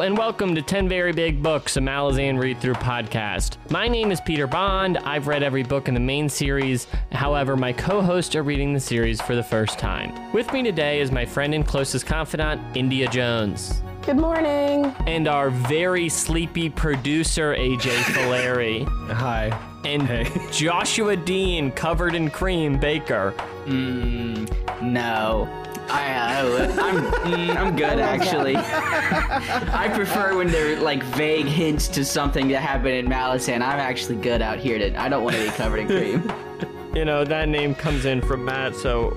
Hello and welcome to 10 Very Big Books, a Malazan read through podcast. My name is Peter Bond. I've read every book in the main series. However, my co hosts are reading the series for the first time. With me today is my friend and closest confidant, India Jones, Good morning. and our very sleepy producer, AJ Fileri, Hi. and Joshua Dean, covered in cream, Baker. Mm, no. I, uh, I'm mm, I'm good actually. I prefer when they're like vague hints to something that happened in Malice, and I'm actually good out here to I don't want to be covered in cream. You know, that name comes in from Matt, so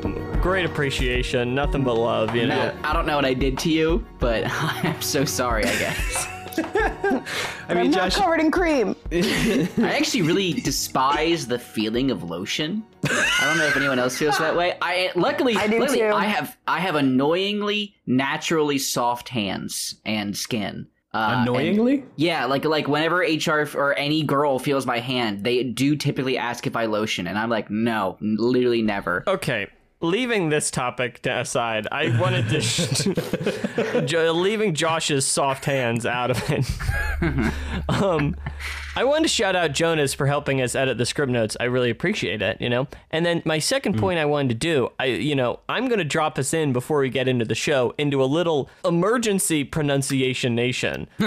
great appreciation, nothing but love, you know. Matt, I don't know what I did to you, but I'm so sorry, I guess. I mean, I'm mean, not Josh, covered in cream. I actually really despise the feeling of lotion. I don't know if anyone else feels that way. I luckily, I do luckily, too. I have I have annoyingly naturally soft hands and skin. Uh, and- annoyingly? Yeah, like like whenever HR or any girl feels my hand, they do typically ask if I lotion, and I'm like, no, literally never. Okay, leaving this topic aside, I wanted to sh- Jo- leaving Josh's soft hands out of it. um, I wanted to shout out Jonas for helping us edit the script notes. I really appreciate it, you know. And then my second point I wanted to do, I you know, I'm going to drop us in before we get into the show into a little emergency pronunciation nation.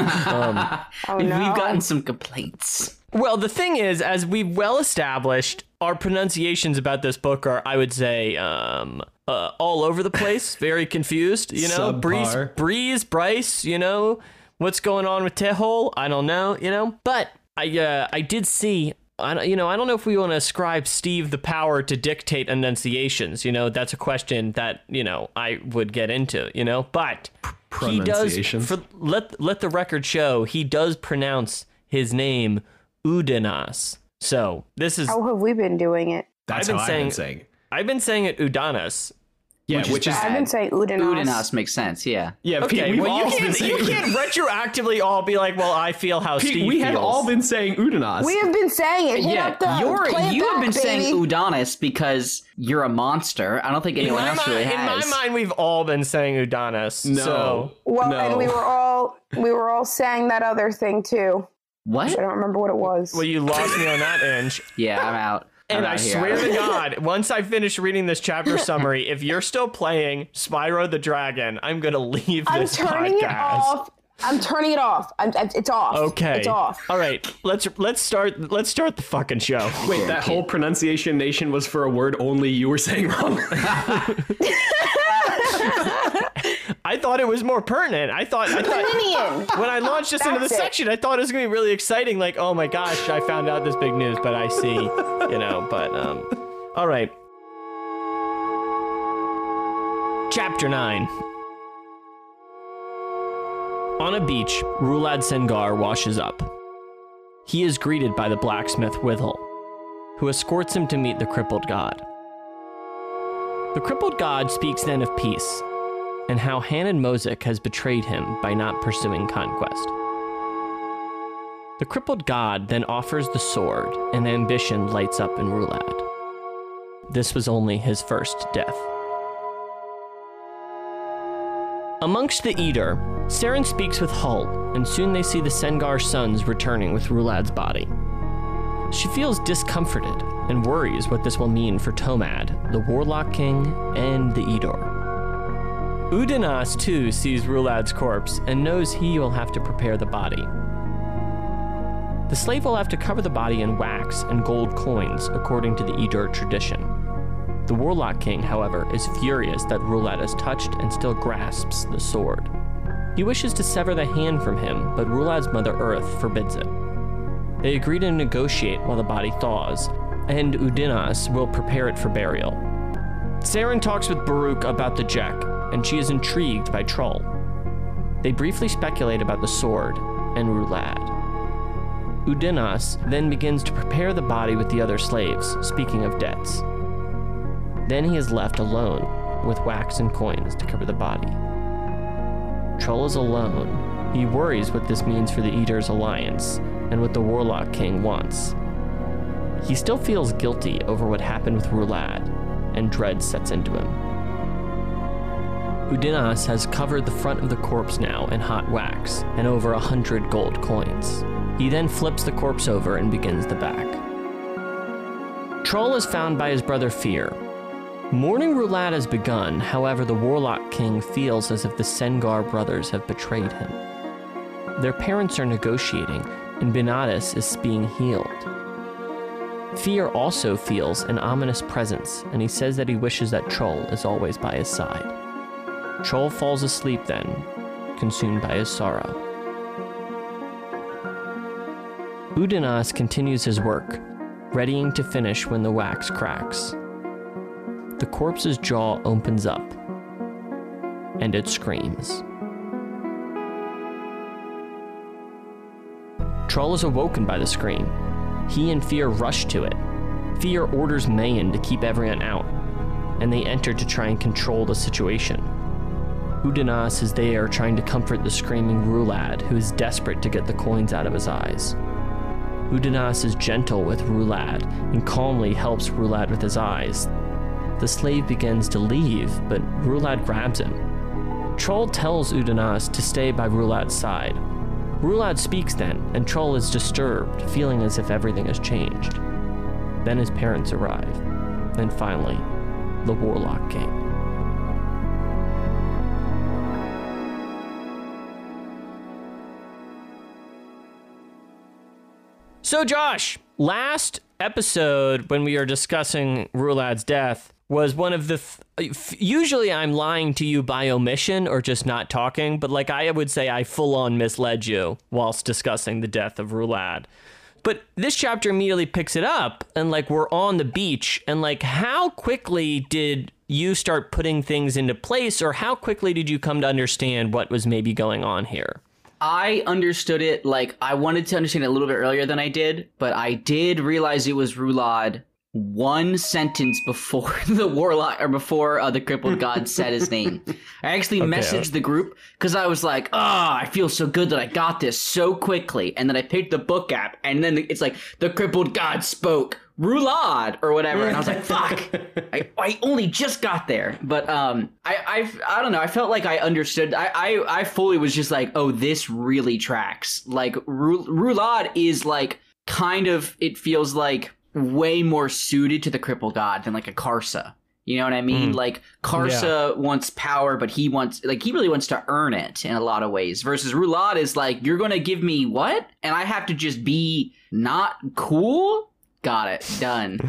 Oh no. We've gotten some complaints. Well, the thing is, as we've well established, our pronunciations about this book are, I would say, um, uh, all over the place, very confused. You know, Breeze. Breeze, Bryce. You know, what's going on with Tehol? I don't know. You know, but I, uh, I did see. I don't, you know, I don't know if we want to ascribe Steve the power to dictate enunciations. You know, that's a question that you know I would get into. You know, but he does. For, let let the record show he does pronounce his name Udanas. So this is How have we been doing it? That's I've been how saying- I've been saying. I've been saying it Udanas. Yeah, Which which, is is. I've been saying Udanas. Udanas makes sense, yeah. yeah. Okay, Pete, we've well all you been can't, saying. you can't retroactively all be like, well, I feel how Pete, Steve we have all been saying Udanas. We have been saying it. Hit Yeah, up the, you're play it you have back, been saying baby. Udonis because you're a monster. I don't think anyone my, else mind, really has. in my mind, we've all been saying Udanas. no. So Well, no. and we were all we were all saying that other thing too. I don't remember what it was. well, you lost me on that inch. Yeah, I'm out. I'm And out I here. swear to God, once I finish reading this chapter summary, if you're still playing Spyro the Dragon, I'm gonna leave I'm this turning podcast. it off. I'm turning it off. I'm, I'm- it's off. Okay. It's off. All right. Let's let's start let's start the fucking show. Wait, that whole pronunciation nation was for a word only you were saying wrong. I thought it was more pertinent. I thought I thought when I launched this into the section, I thought it was gonna be really exciting. Like, oh my gosh, I found out this big news, but I see, you know. But um, all right. Chapter nine. On a beach, Rulad Sengar washes up. He is greeted by the blacksmith Withal, who escorts him to meet the crippled god. The crippled god speaks then of peace and how Hannan Mosag has betrayed him by not pursuing conquest. The crippled god then offers the sword, and ambition lights up in Rulad. This was only his first death. Amongst the Edur, Saren speaks with Hull, and soon they see the Sengar sons returning with Rulad's body. She feels discomforted and worries what this will mean for Tomad, the Warlock King, and the Edur. Udanas too sees Rulad's corpse and knows he will have to prepare the body. The slave will have to cover the body in wax and gold coins, according to the Edur tradition. The Warlock King, however, is furious that Rulad is touched and still grasps the sword. He wishes to sever the hand from him, but Rulad's mother Uruth forbids it. They agree to negotiate while the body thaws, and Udinas will prepare it for burial. Saren talks with Buruk about the Jheck, and she is intrigued by Trull. They briefly speculate about the sword and Rulad. Udinas then begins to prepare the body with the other slaves, speaking of debts. Then he is left alone with wax and coins to cover the body. Trull is alone. He worries what this means for the Edur's alliance and what the Warlock King wants. He still feels guilty over what happened with Rulad, and dread sets into him. Udinas has covered the front of the corpse now in hot wax and over a hundred gold coins. He then flips the corpse over and begins the back. Trull is found by his brother Fear. Mourning Rulad has begun, however, the Warlock King feels as if the Sengar brothers have betrayed him. Their parents are negotiating, and Binadas is being healed. Fear also feels an ominous presence, and he says that he wishes that Trull is always by his side. Trull falls asleep then, consumed by his sorrow. Udinas continues his work, readying to finish when the wax cracks. The corpse's jaw opens up, and it screams. Trull is awoken by the scream. He and Fear rush to it. Fear orders Mayen to keep everyone out, and they enter to try and control the situation. Udinas is there trying to comfort the screaming Rulad, who is desperate to get the coins out of his eyes. Udinas is gentle with Rulad and calmly helps Rulad with his eyes. The slave begins to leave, but Rulad grabs him. Trull tells Udinas to stay by Rulad's side. Rulad speaks then, and Trull is disturbed, feeling as if everything has changed. Then his parents arrive, and finally, the Warlock King. So, Josh, last episode when we were discussing Rulad's death was one of the. Th- usually, I'm lying to you by omission or just not talking, but like I would say, I full on misled you whilst discussing the death of Rulad. But this chapter immediately picks it up, and like we're on the beach, and like how quickly did you start putting things into place, or how quickly did you come to understand what was maybe going on here? I understood it like I wanted to understand it a little bit earlier than I did, but I did realize it was Rulad one sentence before the warlock or before uh, the crippled god said his name. I actually Okay. messaged the group because I was like, "Oh, I feel so good that I got this so quickly," and then I picked the book app, and then it's like the crippled god spoke. Rulad or whatever, and I was like, "Fuck!" I, I only just got there, but um, I I've, I don't know. I felt like I understood. I I, I fully was just like, "Oh, this really tracks." Like Rulad is like kind of. It feels like way more suited to the crippled god than like a Karsa. You know what I mean? Like Karsa wants power, but he wants like he really wants to earn it in a lot of ways. Versus Rulad is like, you're gonna give me what? And I have to just be not cool? Got it. Done.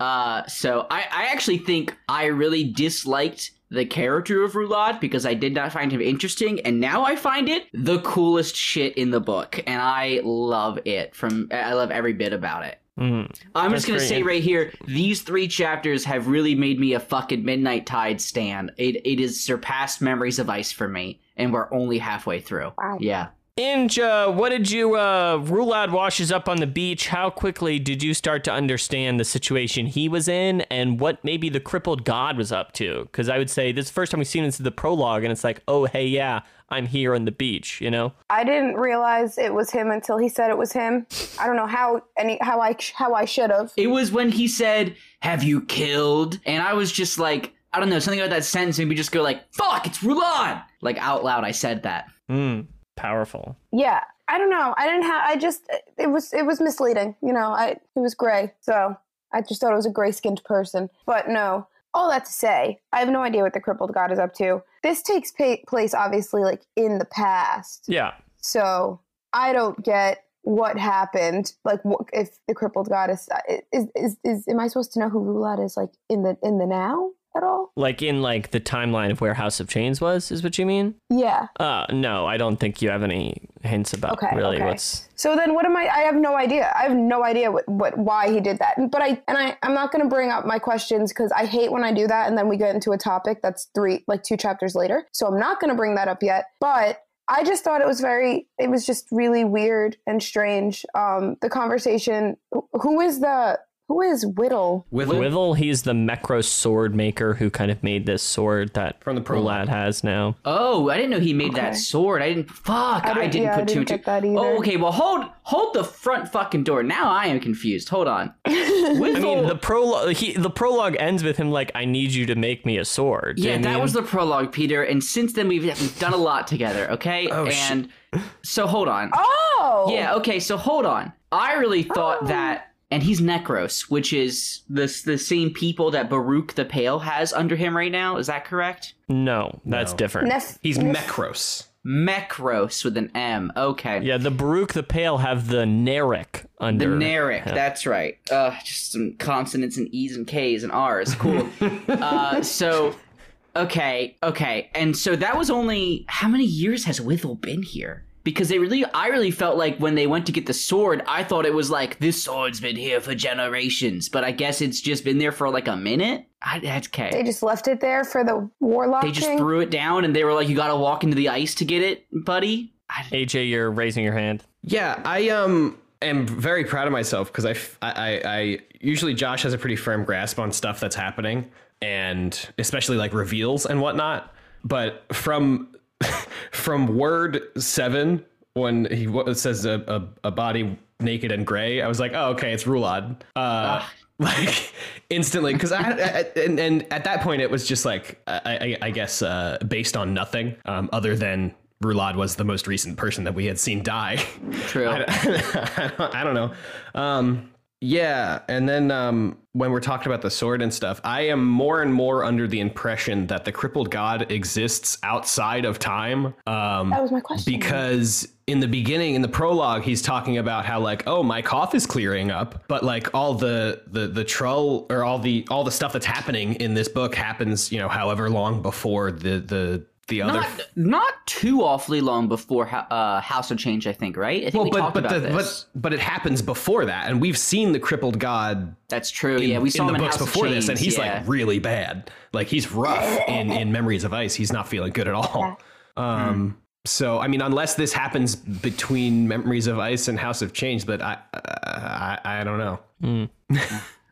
uh so I, I actually think I really disliked the character of Rulad because I did not find him interesting, and now I find it the coolest shit in the book, and I love it. From I love every bit about it. Mm. I'm That's just gonna very say right here, these three chapters have really made me a fucking Midnight Tide stan. It it has surpassed Memories of Ice for me, and we're only halfway through. Wow. Yeah. Inge, uh, what did you, uh, Rulad washes up on the beach. How quickly did you start to understand the situation he was in and what maybe the crippled god was up to? Because I would say this is the first time we've seen this in the prologue, and it's like, oh, hey, yeah, I'm here on the beach, you know? I didn't realize it was him until he said it was him. I don't know how any how I how I should have. It was when he said, "Have you killed?" And I was just like, I don't know, something about that sentence made me just go like, "Fuck, it's Rulad!" Like out loud, I said that. Mm, powerful. Yeah, I don't know. I didn't have. I just it was it was misleading. You know, I it was gray, so I just thought it was a gray skinned person. But no. All that to say, I have no idea what the crippled god is up to. This takes pa- place obviously like in the past, Yeah. so I don't get what happened. Like, what, if the crippled god is, is is am I supposed to know who Rulad is like in the in the now at all? Like in, like, the timeline of where House of Chains was, is what you mean? Yeah. Uh, no, I don't think you have any hints about Okay, really okay. what's... So then what am I I have no idea. I have no idea what, what why he did that. But I and I I'm not going to bring up my questions cuz I hate when I do that and then we get into a topic that's 3 like 2 chapters later. So I'm not going to bring that up yet. But I just thought it was very it was just really weird and strange. Um the conversation who is the Who is Withal? With Withal, he's the Mecro sword maker who kind of made this sword that From the prologue. Rulad has now. Oh, I didn't know he made Okay. that sword. I didn't. Fuck, I didn't- didn't, yeah, put two and didn't two. get that either. Oh, okay. Well, hold hold the front fucking door. Now I am confused. Hold on. I mean, the prologue he the prologue ends with him like, "I need you to make me a sword." Yeah, Damien. that was the prologue, Peter. And since then, we've, we've done a lot together. Okay. Oh, shit. and so hold on. Oh, Yeah. Okay. So hold on. I really thought Oh. that. And he's Necros, which is the the same people that Buruk the Pale has under him right now. Is that correct? no, that's No. different. Nef- He's Nef- Meckros. Meckros with an M. Okay. yeah, the Baruch the Pale have the Nerek The under. Nerek, that's right. Uh, just some consonants and E's and K's and R's. Cool. uh, so, okay, okay. And so that was only, how many years has Withal been here? Because they really, I really felt like when they went to get the sword, I thought it was like, this sword's been here for generations. But I guess it's just been there for like a minute? I, that's okay. They just left it there for the warlock They just king. threw it down and they were like, you gotta walk into the ice to get it, buddy? I, AJ, you're raising your hand. Yeah, I um am very proud of myself because I, f- I- I- I- usually Josh has a pretty firm grasp on stuff that's happening and especially like reveals and whatnot. But from from word seven when he says a, a, a body naked and gray, I was like, oh okay, it's Rulad. Uh, like instantly because I, I and, and at that point it was just like I, I, I guess uh, based on nothing um, other than Rulad was the most recent person that we had seen die. true. I don't, I don't know. Um, yeah, and then um, when we're talking about the sword and stuff, I am more and more under the impression that the crippled god exists outside of time. Um, That was my question. because in the beginning, in the prologue, he's talking about how like, oh, my cough is clearing up, but like all the the the troll or all the all the stuff that's happening in this book happens, you know, however long before the the the other. not, not too awfully long before uh, House of Chains, I think, right? I think well, we but talked but about the, this. but but it happens before that, and we've seen the crippled god That's true. in, yeah, we saw in him the in books House of before this, and he's yeah. like really bad. Like he's rough in in Memories of Ice. He's not feeling good at all. Um, so I mean, unless this happens between Memories of Ice and House of Chains, but I I, I don't know.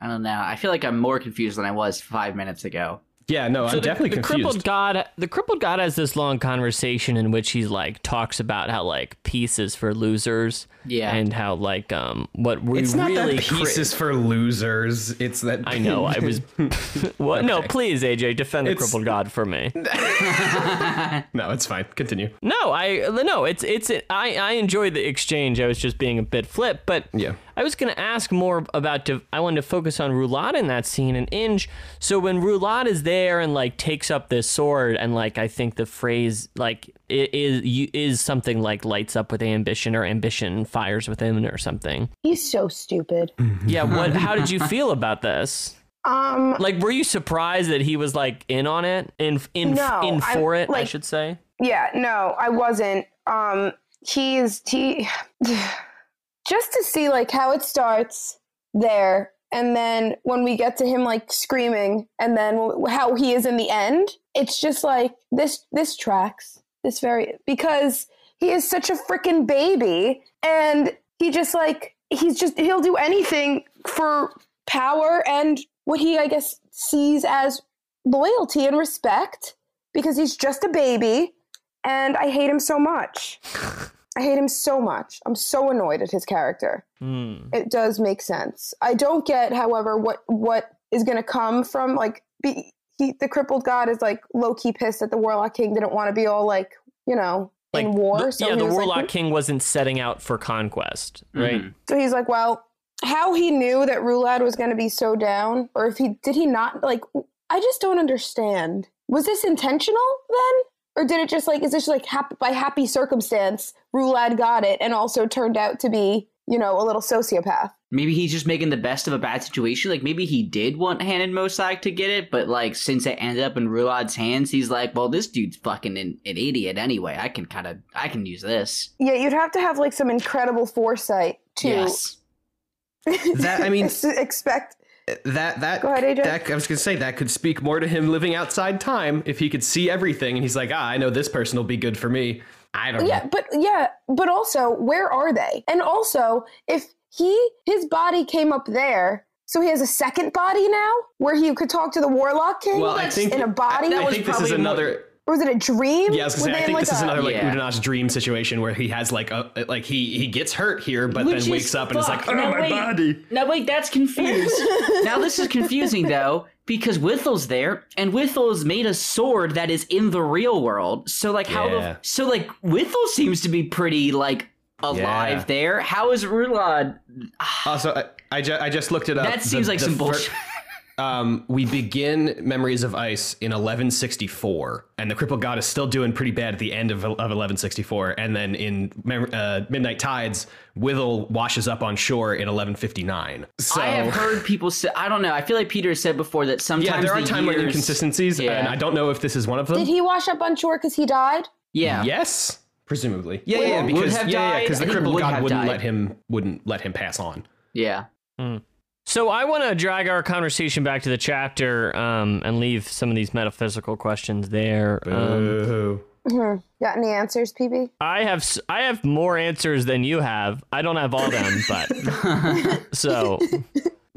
I don't know. I feel like I'm more confused than I was five minutes ago. Yeah, no, I'm the, definitely the confused. crippled god the crippled god has this long conversation in which he like talks about how like peace is for losers Yeah. and how like um what we it's not really that cri- is for losers. It's that I know I was what no please AJ defend the crippled god for me no, it's fine. Continue. no I no it's it's I I enjoy the exchange I was just being a bit flip but Yeah. I was going to ask more about. De- I wanted to focus on Rulad in that scene and Inge. So when Rulad is there and like takes up this sword and like I think the phrase like it is you- is something like lights up with ambition or ambition fires within or something. He's so stupid. Yeah. What? How did you feel about this? Um, Like, were you surprised that he was like in on it, in in No, in I- for it? I should say. yeah, no, I wasn't. Um, he's he just to see like how it starts there, and then when we get to him like screaming, and then how he is in the end. It's just like this. This tracks. This very because he is such a freaking baby, and he just like he's just he'll do anything for power and what he I guess sees as loyalty and respect because he's just a baby and I hate him so much. I hate him so much. I'm so annoyed at his character. Hmm. It does make sense. I don't get, however, what what is going to come from like be, he the crippled god is like low key pissed that the warlock king didn't want to be all like you know Like in war. the- so yeah, the was like, warlock king wasn't setting out for conquest, right? Mhm. So he's like, well, how he knew that Rulad was going to be so down, or if he did he not like? I just don't understand. Was this intentional then, or did it just like is this like hap- by happy circumstance Rulad got it and also turned out to be you know a little sociopath? Maybe he's just making the best of a bad situation. Like maybe he did want Hannan Mosag to get it, but like since it ended up in Rulad's hands, he's like, well, this dude's fucking an, an idiot anyway. I can kind of I can use this. Yeah, you'd have to have like some incredible foresight to Yes. That- I mean- expect. That that Go ahead, AJ. that I was gonna say that could speak more to him living outside time if he could see everything and he's like, ah, I know this person will be good for me. I don't Yeah, know. but yeah, but also, where are they? And also, if he his body came up there So he has a second body now, where he could talk to the Warlock King Well, I think in a body, that I think this is probably more- another. Or was it a dream? Yeah, I was gonna say, I think like, this is another like Yeah. Udonat's dream situation where he has like a like he he gets hurt here, but Which then is wakes up and is like, oh Now my wait. body. Now wait, that's confused. now this is confusing though, because Withal's there, and Withal has made a sword that is in the real world. So like how Yeah. the so like Withal seems to be pretty like alive Yeah. there. How is Rulad? Also, I, I, ju- I just looked it up. That seems like some fir- bullshit. Um, we begin Memories of Ice in 1164, and the Crippled God is still doing pretty bad at the end of, of 1164. And then in Mem- uh, Midnight Tides, Withal washes up on shore in 1159. So I have heard people say I don't know. I feel like Peter said before that sometimes yeah, there are the timeline years- inconsistencies, Yeah. and I don't know if this is one of them. Did he wash up on shore because he died? Yeah. Yes, presumably. Yeah, Would- yeah, would because have yeah, yeah, because the I Crippled would God wouldn't died. let him wouldn't let him pass on. Yeah. So I want to drag our conversation back to the chapter um, and leave some of these metaphysical questions there. Um, Ooh. Hmm. Got any answers, PB? I have s- I have more answers than you have. I don't have all them, but so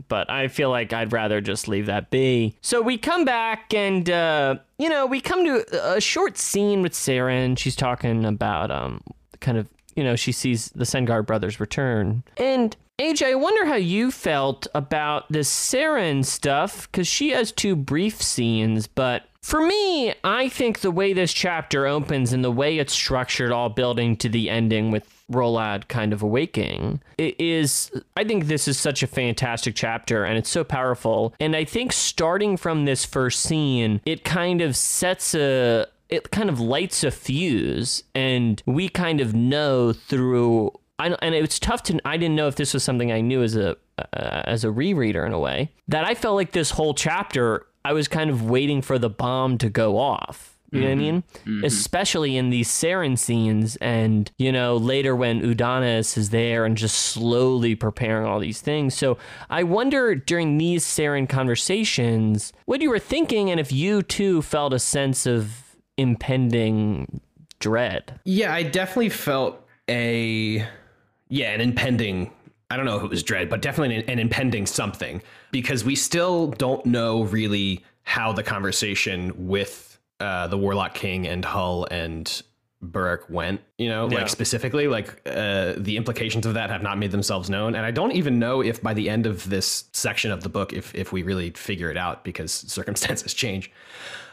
but I feel like I'd rather just leave that be. So we come back and uh you know, we come to a short scene with Sarah and she's talking about um kind of, you know, she sees the Sengar brothers return. And AJ, I wonder how you felt about this Saren stuff cuz she has two brief scenes, but for me, I think the way this chapter opens and the way it's structured, all building to the ending with Rulad kind of awakening, it is. I think this is such a fantastic chapter and it's so powerful. And I think starting from this first scene, it kind of sets a. It kind of lights a fuse, and we kind of know through. I, and it's tough to. I didn't know if this was something I knew as a uh, as a rereader in a way that I felt like this whole chapter I was kind of waiting for the bomb to go off. You know what I mean? Especially in these Saren scenes, and you know later when Udanis is there and just slowly preparing all these things. So I wonder during these Saren conversations what you were thinking, and if you too felt a sense of impending dread. Yeah, I definitely felt a yeah, an impending I don't know if it was dread, but definitely an, an impending something because we still don't know really how the conversation with uh, the Warlock King and Hull and Burke went, you know, Yeah. like specifically, like uh, the implications of that have not made themselves known. And I don't even know if by the end of this section of the book, if, if we really figure it out because circumstances change.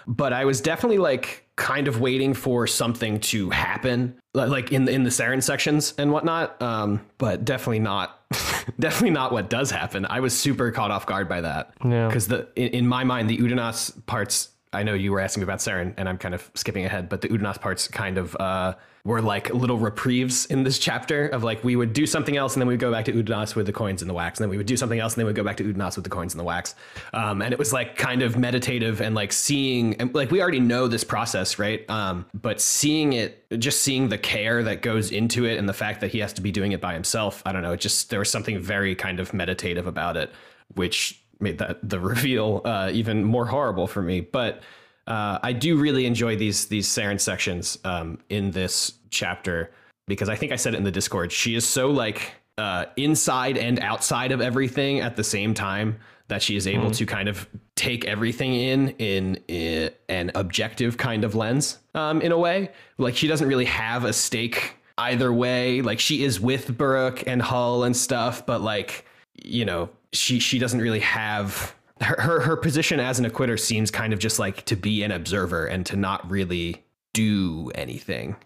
But I was definitely like kind of waiting for something to happen, like in the, in the Saren sections and whatnot. Um, but definitely not, definitely not what does happen. I was super caught off guard by that Yeah. because the in, in my mind the Udanas parts. I know you were asking me about Saren, and I'm kind of skipping ahead, but the Udanas parts kind of uh, were like little reprieves in this chapter of like we would do something else, and then we'd go back to Udanas with the coins and the wax, and then we would do something else, and then we'd go back to Udanas with the coins and the wax. Um, and it was like kind of meditative and like seeing, and like we already know this process, right? Um, but seeing it, just seeing the care that goes into it, and the fact that he has to be doing it by himself, I don't know. It just there was something very kind of meditative about it, which made that the reveal uh, even more horrible for me. But uh, I do really enjoy these these Saren sections um, in this chapter because I think I said it in the Discord. She is so like uh, inside and outside of everything at the same time that she is able to kind of take everything in in, in an objective kind of lens um, in a way. Like she doesn't really have a stake either way. Like she is with Burke and Hull and stuff, but like you know she she doesn't really have her, her her position as an acquitter seems kind of just like to be an observer and to not really do anything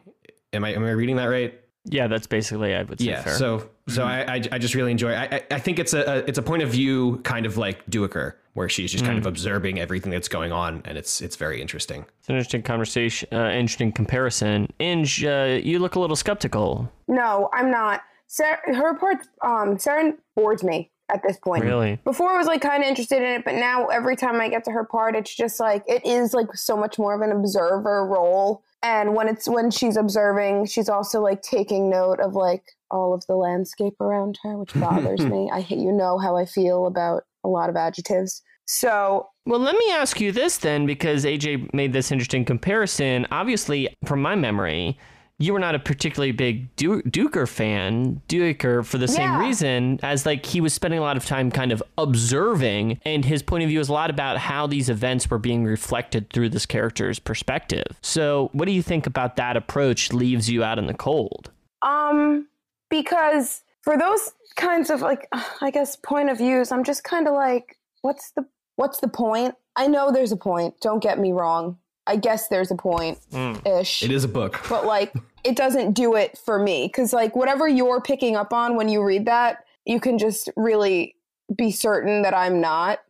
am i am i reading that right Yeah, that's basically I would say yeah fair. so so I, I I just really enjoy I, I I think it's a, a it's a point of view kind of like Duiker where she's just kind of observing everything that's going on and it's it's very interesting It's an interesting conversation, uh, interesting comparison. Inge, uh, you look a little skeptical. No, I'm not. Sarah, her part, um, Saren bores me at this point. Really? Before I was like kind of interested in it, but now every time I get to her part, it's just like it is like so much more of an observer role. And when it's when she's observing, she's also like taking note of like all of the landscape around her, which bothers me. I hate you know how I feel about a lot of adjectives. So Well, let me ask you this then, because AJ made this interesting comparison. Obviously, from my memory, you were not a particularly big du- Duiker fan, Duiker, for the same Yeah. reason as like he was spending a lot of time kind of observing, and his point of view was a lot about how these events were being reflected through this character's perspective. So, what do you think about that approach? Leaves you out in the cold. Um, because for those kinds of like, I guess point of views, I'm just kind of like, what's the what's the point? I know there's a point. Don't get me wrong. I guess there's a point mm. ish. It is a book. but like it doesn't do it for me. Because like whatever you're picking up on when you read that you can just really be certain that i'm not.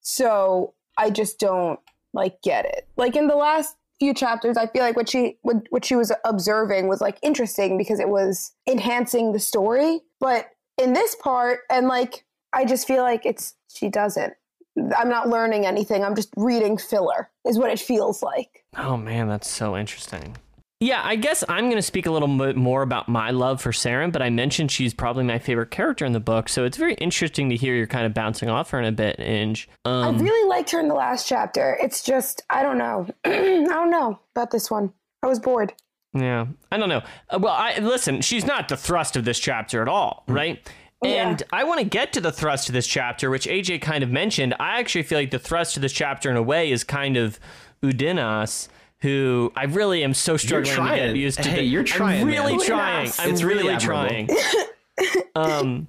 So i just don't like get it. Like in the last few chapters i feel like what she what, what she was observing was like interesting because it was enhancing the story. But in this part and like i just feel like it's she doesn't i'm not learning anything i'm just reading filler is what it feels like Oh man, that's so interesting. Yeah, I guess I'm going to speak a little bit more about my love for Saren, but I mentioned she's probably my favorite character in the book, so it's very interesting to hear you're kind of bouncing off her in a bit, Inge. I Um, really liked her in the last chapter. It's just I don't know. I don't know about this one. I was bored. yeah, I don't know. Uh, well, I listen, she's not the thrust of this chapter at all, right? Yeah. And I want to get to the thrust of this chapter, which AJ kind of mentioned. I actually feel like the thrust of this chapter, in a way, is kind of Udinas, who I really am so struggling to get trying. used to. Hey, the- you're trying, I'm really man. trying. Udinas. I'm It's really, really trying. um,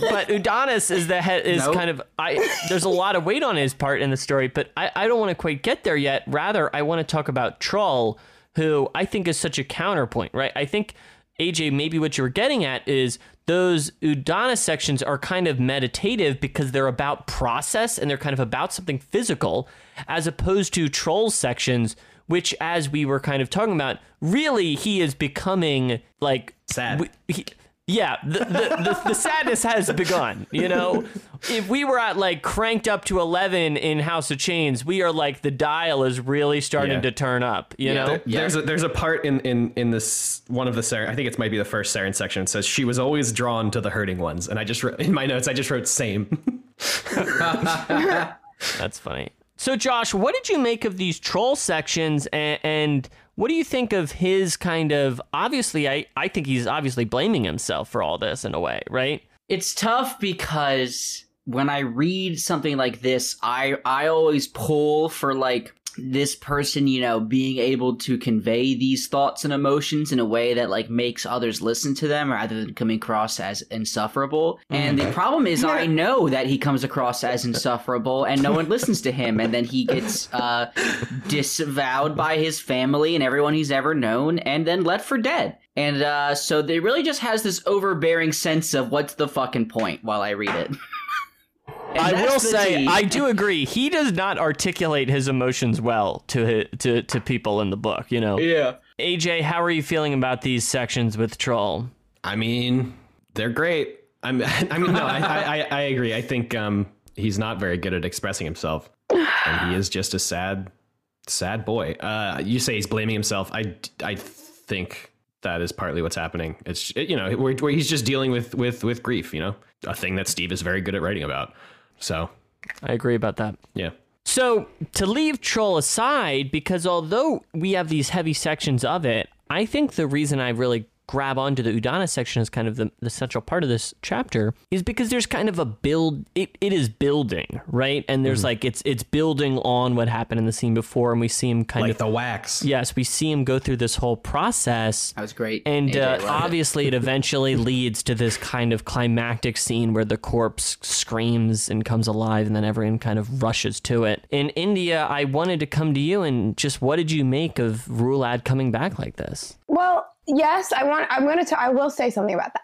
but Udonis is the head is Nope. kind of I. There's a lot of weight on his part in the story, but I, I don't want to quite get there yet. Rather, I want to talk about Trull, who I think is such a counterpoint. Right? I think AJ, maybe what you were getting at is those udana sections are kind of meditative because they're about process and they're kind of about something physical, as opposed to Trull sections. Which, as we were kind of talking about, really he is becoming like Sad. we- he- yeah, the, the, the, the sadness has begun. You know, if we were at like cranked up to 11 in House of Chains, we are like the dial is really starting Yeah. to turn up, you know? There- There's a there's a part in in in this one of the Saren, I think it might be the first Saren section. It says she was always drawn to the hurting ones, and I just wrote, in my notes I just wrote same. That's funny. So, Josh, what did you make of these Trull sections and, and what do you think of his kind of obviously I, I think he's obviously blaming himself for all this in a way, right? It's tough because when I read something like this, I I always pull for like this person, you know, being able to convey these thoughts and emotions in a way that like makes others listen to them rather than coming across as insufferable. And the problem is I know that he comes across as insufferable and no one listens to him and then he gets uh disavowed by his family and everyone he's ever known and then left for dead. And uh so they really just has this overbearing sense of what's the fucking point while I read it. And I will say tea. I do agree. He does not articulate his emotions well to to to people in the book. You know, Yeah. AJ, how are you feeling about these sections with Trull? I mean, they're great. I'm, I mean, no, I, I, I- I agree. I think um, he's not very good at expressing himself, and he is just a sad, sad boy. Uh, you say he's blaming himself. I, I think that is partly what's happening. It's you know where, where he's just dealing with with with grief. You know, a thing that Steve is very good at writing about. So I agree about that. yeah, So, to leave Trull aside, because although we have these heavy sections of it, I think the reason I really grab onto the Udana section as kind of the, the central part of this chapter is because there's kind of a build it, it is building, right? And there's like it's it's building on what happened in the scene before and we see him kind like of the wax. Yes, we see him go through this whole process. That was great. And AJ, uh, loved it. obviously, it eventually leads to this kind of climactic scene where the corpse screams and comes alive, and then everyone kind of rushes to it. In India, I wanted to come to you and just what did you make of Rulad coming back like this? Well, yes, I want. I'm going to. I will say something about that.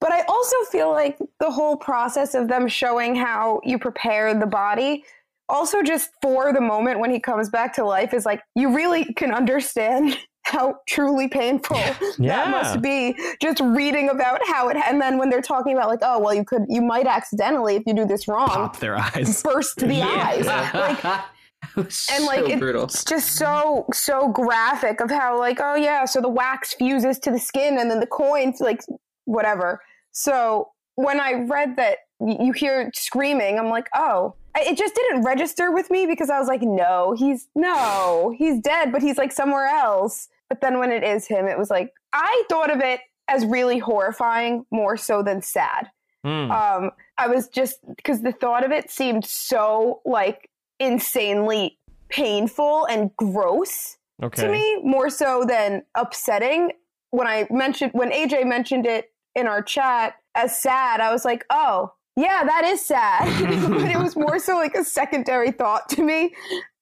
But I also feel like the whole process of them showing how you prepare the body, also just for the moment when he comes back to life, is like you really can understand how truly painful Yeah. that must be. Just reading about how it, and then when they're talking about like, oh well, you could, you might accidentally if you do this wrong, Pop their eyes. burst the eyes. Like, and like so it's just so so graphic of how like oh yeah so the wax fuses to the skin and then the coins like whatever so when i read that you hear screaming i'm like oh it just didn't register with me because i was like no he's no he's dead but he's like somewhere else but then when it is him, it was like I thought of it as really horrifying more so than sad. Hmm. Um, I was just because the thought of it seemed so like insanely painful and gross okay. to me, more so than upsetting. When I mentioned when AJ mentioned it in our chat as sad, I was like, oh yeah, that is sad. but it was more so like a secondary thought to me.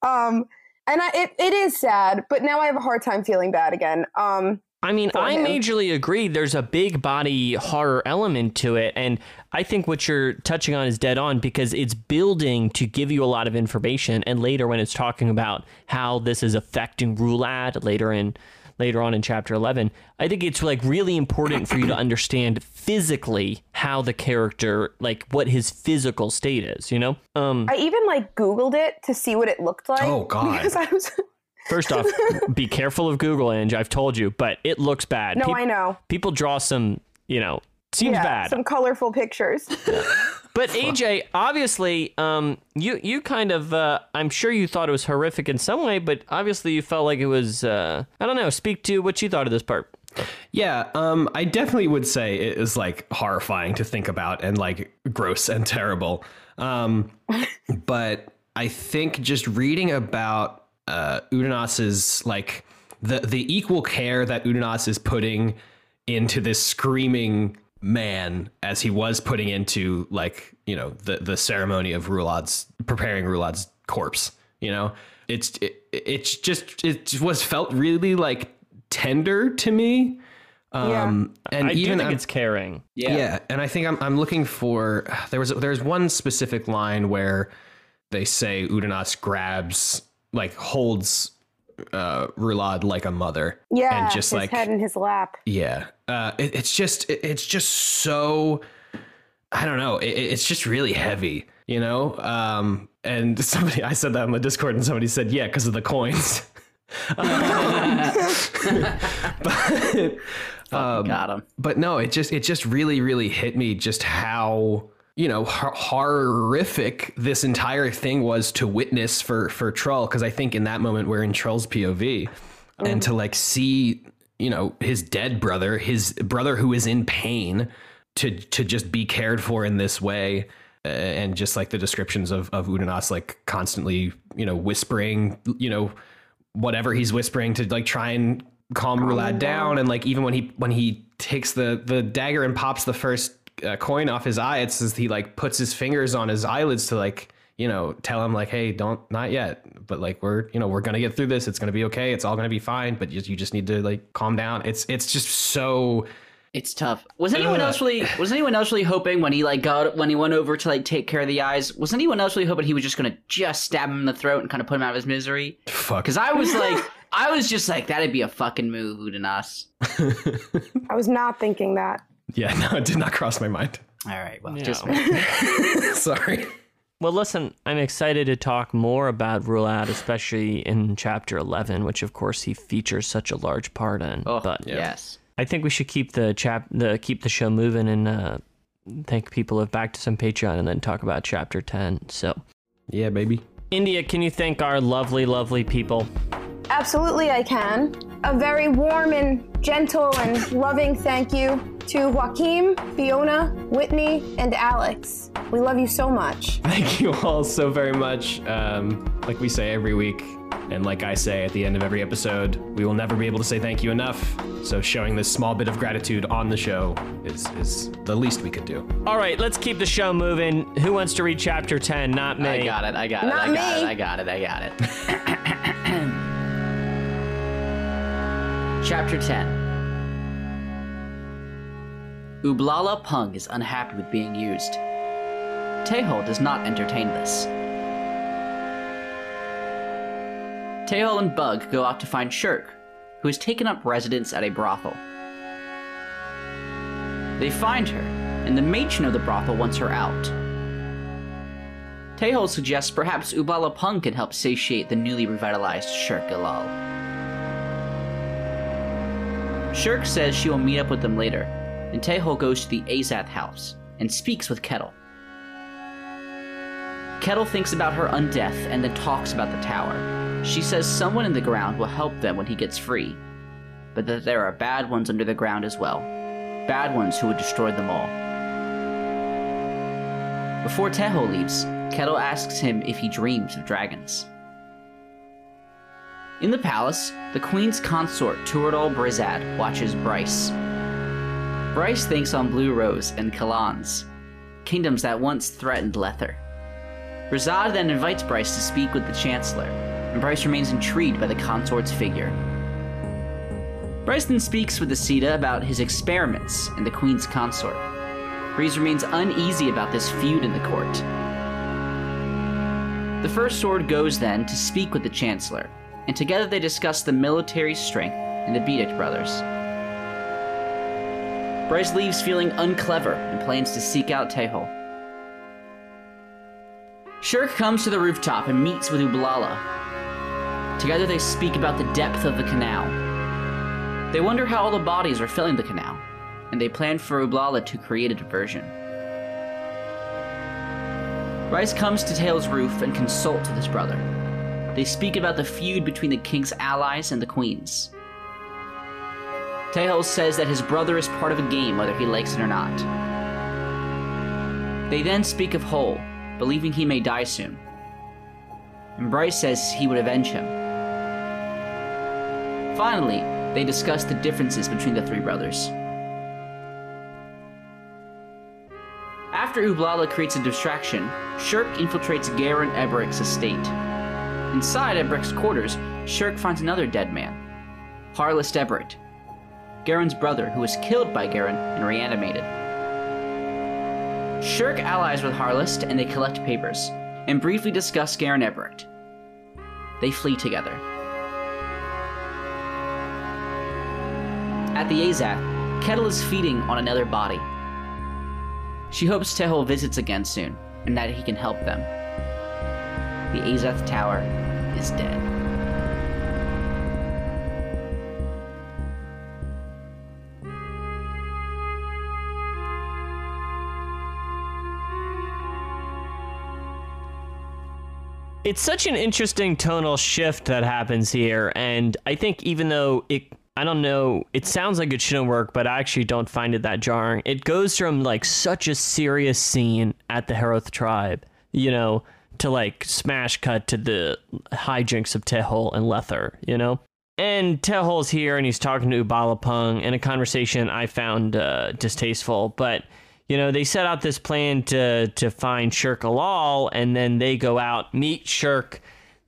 Um, and I, it, it is sad, but now I have a hard time feeling bad again. Um, I mean, I him. majorly agree. There's a big body horror element to it. And I think what you're touching on is dead on because it's building to give you a lot of information. And later, when it's talking about how this is affecting Rulad later in. Later on in chapter 11, I think it's like really important for you to understand physically how the character, like what his physical state is, you know? Um, I even like Googled it to see what it looked like. Oh, God. Because I was first off, be careful of Google, Ange. I've told you, but it looks bad. no, Peop- I know. people draw some, you know, seems yeah, bad. some colorful pictures. But AJ, obviously, um, you you kind of, uh, I'm sure you thought it was horrific in some way, but obviously you felt like it was, uh, I don't know. Speak to what you thought of this part. Yeah, um, I definitely would say it is like horrifying to think about and like gross and terrible. Um, but I think just reading about uh, Udinas's like the the equal care that Udinas is putting into this screaming man as he was putting into like you know the the ceremony of Rulad's preparing Rulad's corpse. You know, it's it, it's just it was felt really like tender to me. Um, and I even do think I'm- it's caring. yeah. and I think I'm I'm looking for there was there's one specific line where they say Udanas grabs like holds uh Rulad like a mother. yeah, and just his like head in his lap. yeah, uh, it, it's just it, it's just so I don't know. It, it's just really heavy, you know. Um, and somebody I said that on the Discord, and somebody said, "Yeah, because of the coins." but um, Got him. but no, it just it just really really hit me just how you know hor- horrific this entire thing was to witness for for Trull because I think in that moment we're in Trull's POV and to like see you know his dead brother, his brother who is in pain to to just be cared for in this way. uh, And just like the descriptions of of Udanas, like constantly, you know, whispering, you know, whatever he's whispering to like try and calm Rulad down and like even when he when he takes the the dagger and pops the first uh, coin off his eye it's as he like puts his fingers on his eyelids to like you know tell him like hey don't not yet but like we're you know we're gonna get through this it's gonna be okay it's all gonna be fine but you, you just need to like calm down it's it's just so It's tough. Was anyone else really? Was anyone else really hoping when he like got when he went over to like take care of the eyes? Was anyone else really hoping he was just gonna just stab him in the throat and kind of put him out of his misery? fuck Because I was like, I was just like, that'd be a fucking move, Udanas. I was not thinking that. Yeah no it did not cross my mind All right, well, Yeah. just sorry Well, listen, I'm excited to talk more about Rulad, especially in chapter 11, which of course he features such a large part in. oh, but yes. I think we should keep the chap the keep the show moving and uh, thank people of back to some Patreon and then talk about chapter 10. So, yeah baby India, can you thank our lovely, lovely people? Absolutely, I can. A very warm and gentle and loving thank you to Joaquim, Fiona, Whitney, and Alex. We love you so much. Thank you all so very much. Um, like we say every week, and like I say at the end of every episode, we will never be able to say thank you enough. So showing this small bit of gratitude on the show is is the least we could do. All right, let's keep the show moving. Who wants to read chapter 10? Not me. I got it. I got it. Not I got me. it. I got it. I got it. Chapter 10 Ublala Pung is unhappy with being used. Tehol does not entertain this. Tehol and Bug go out to find Shurq, who has taken up residence at a brothel. They find her, and the matron of the brothel wants her out. Tehol suggests perhaps Ublala Pung can help satiate the newly revitalized Shurq Galal. Shurq says she will meet up with them later, and Tehol goes to the Azath house and speaks with Kettle. Kettle thinks about her undeath and then talks about the tower. She says someone in the ground will help them when he gets free, but that there are bad ones under the ground as well. Bad ones who would destroy them all. Before Tehol leaves, Kettle asks him if he dreams of dragons. In the palace, the queen's consort Turadal Brizad watches Bryce. Bryce thinks on Blue Rose and Kalans, kingdoms that once threatened Lether. Brizad then invites Bryce to speak with the Chancellor, and Bryce remains intrigued by the consort's figure. Bryce then speaks with the Ceda about his experiments and the Queen's consort. Breeze remains uneasy about this feud in the court. The First Sword goes then to speak with the Chancellor, and together they discuss the military strength in the Beddict brothers. Bryce leaves feeling unclever and plans to seek out Tehol. Shurq comes to the rooftop and meets with Ublala. Together they speak about the depth of the canal. They wonder how all the bodies are filling the canal, and they plan for Ublala to create a diversion. Bryce comes to Tehol's roof and consults with his brother. They speak about the feud between the king's allies and the queen's. Tehol says that his brother is part of a game whether he likes it or not. They then speak of Hull, believing he may die soon. And Bryce says he would avenge him. Finally, they discuss the differences between the three brothers. After Ublala creates a distraction, Shurq infiltrates Garen Eberict's estate. Inside Eberict's quarters, Shurq finds another dead man, Harlest Eberict, Garen's brother, who was killed by Garen and reanimated. Shurq allies with Harlest and they collect papers, and briefly discuss Garen Eberict. They flee together. At the Azath, Kettle is feeding on another body. She hopes Tehol visits again soon, and that he can help them. The Azath Tower is dead. It's such an interesting tonal shift that happens here, and I think even though it, I don't know, it sounds like it shouldn't work, but I actually don't find it that jarring. It goes from like such a serious scene at the Hiroth tribe, you know, to like smash cut to the hijinks of Tehol and Lether, you know? And Tehol's here and he's talking to Ublala Pung in a conversation I found uh, distasteful, but you know, they set out this plan to to find Shurq Elalle, and then they go out, meet Shurq.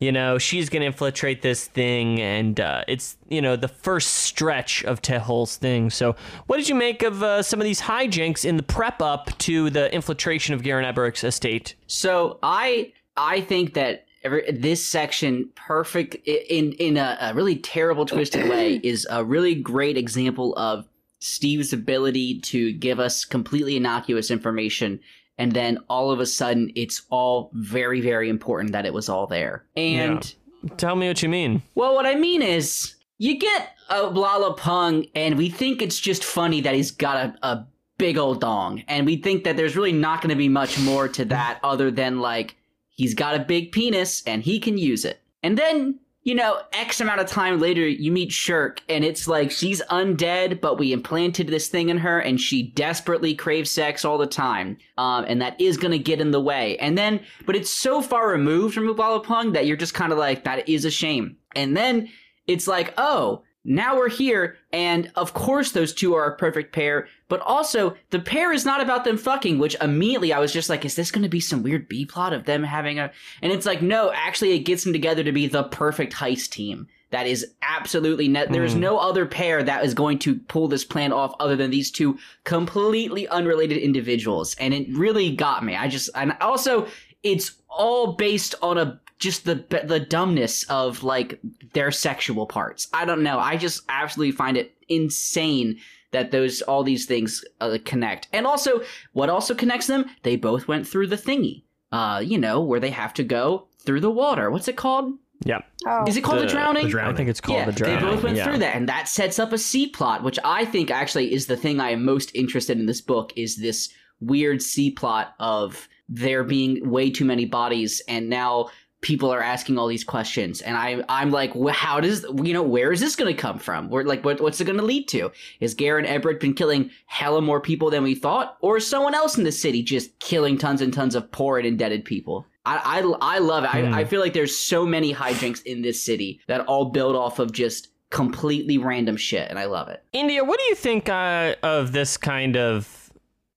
You know, she's gonna infiltrate this thing, and uh, it's you know the first stretch of Tehol's thing. So, what did you make of uh, some of these hijinks in the prep up to the infiltration of Garen Eberict's estate? So I I think that every, this section, perfect in in a, a really terrible twisted way, is a really great example of Steve's ability to give us completely innocuous information and then all of a sudden it's all very very important that it was all there. And Tell me what you mean. well what I mean is you get Ublala Pung and we think it's just funny that he's got a, a big old dong and we think that there's really not going to be much more to that other than like he's got a big penis and he can use it. And then you know, X amount of time later, you meet Shurq, and it's like she's undead, but we implanted this thing in her, and she desperately craves sex all the time. Um, and that is gonna get in the way. And then, but it's so far removed from Ublala Pung that you're just kind of like, that is a shame. And then it's like, oh, now we're here, and of course those two are a perfect pair, but also the pair is not about them fucking, which immediately I was just like, is this gonna be some weird B plot of them having a and it's like, no, actually it gets them together to be the perfect heist team. That is absolutely ne- there is hmm. no other pair that is going to pull this plan off other than these two completely unrelated individuals. And it really got me. I just and also it's all based on a just the the dumbness of like their sexual parts. I don't know. I just absolutely find it insane that those all these things uh, connect. And also, what also connects them? They both went through the thingy. Uh, you know, where they have to go through the water. What's it called? Yeah. Oh. Is it called the, The- drowning? the drowning. I think it's called yeah, the drowning. they both went yeah. through that, and that sets up a C plot, which I think actually is the thing I am most interested in this book. Is this weird C plot of there being way too many bodies, and now people are asking all these questions and I I'm like well, how does you know where is this going to come from? Where like what, what's it going to lead to? Is Garen Eberict been killing hella more people than we thought or is someone else in the city just killing tons and tons of poor and indebted people? I I, I love it. I, I feel like there's so many hijinks in this city that all build off of just completely random shit and I love it. India, what do you think uh, of this kind of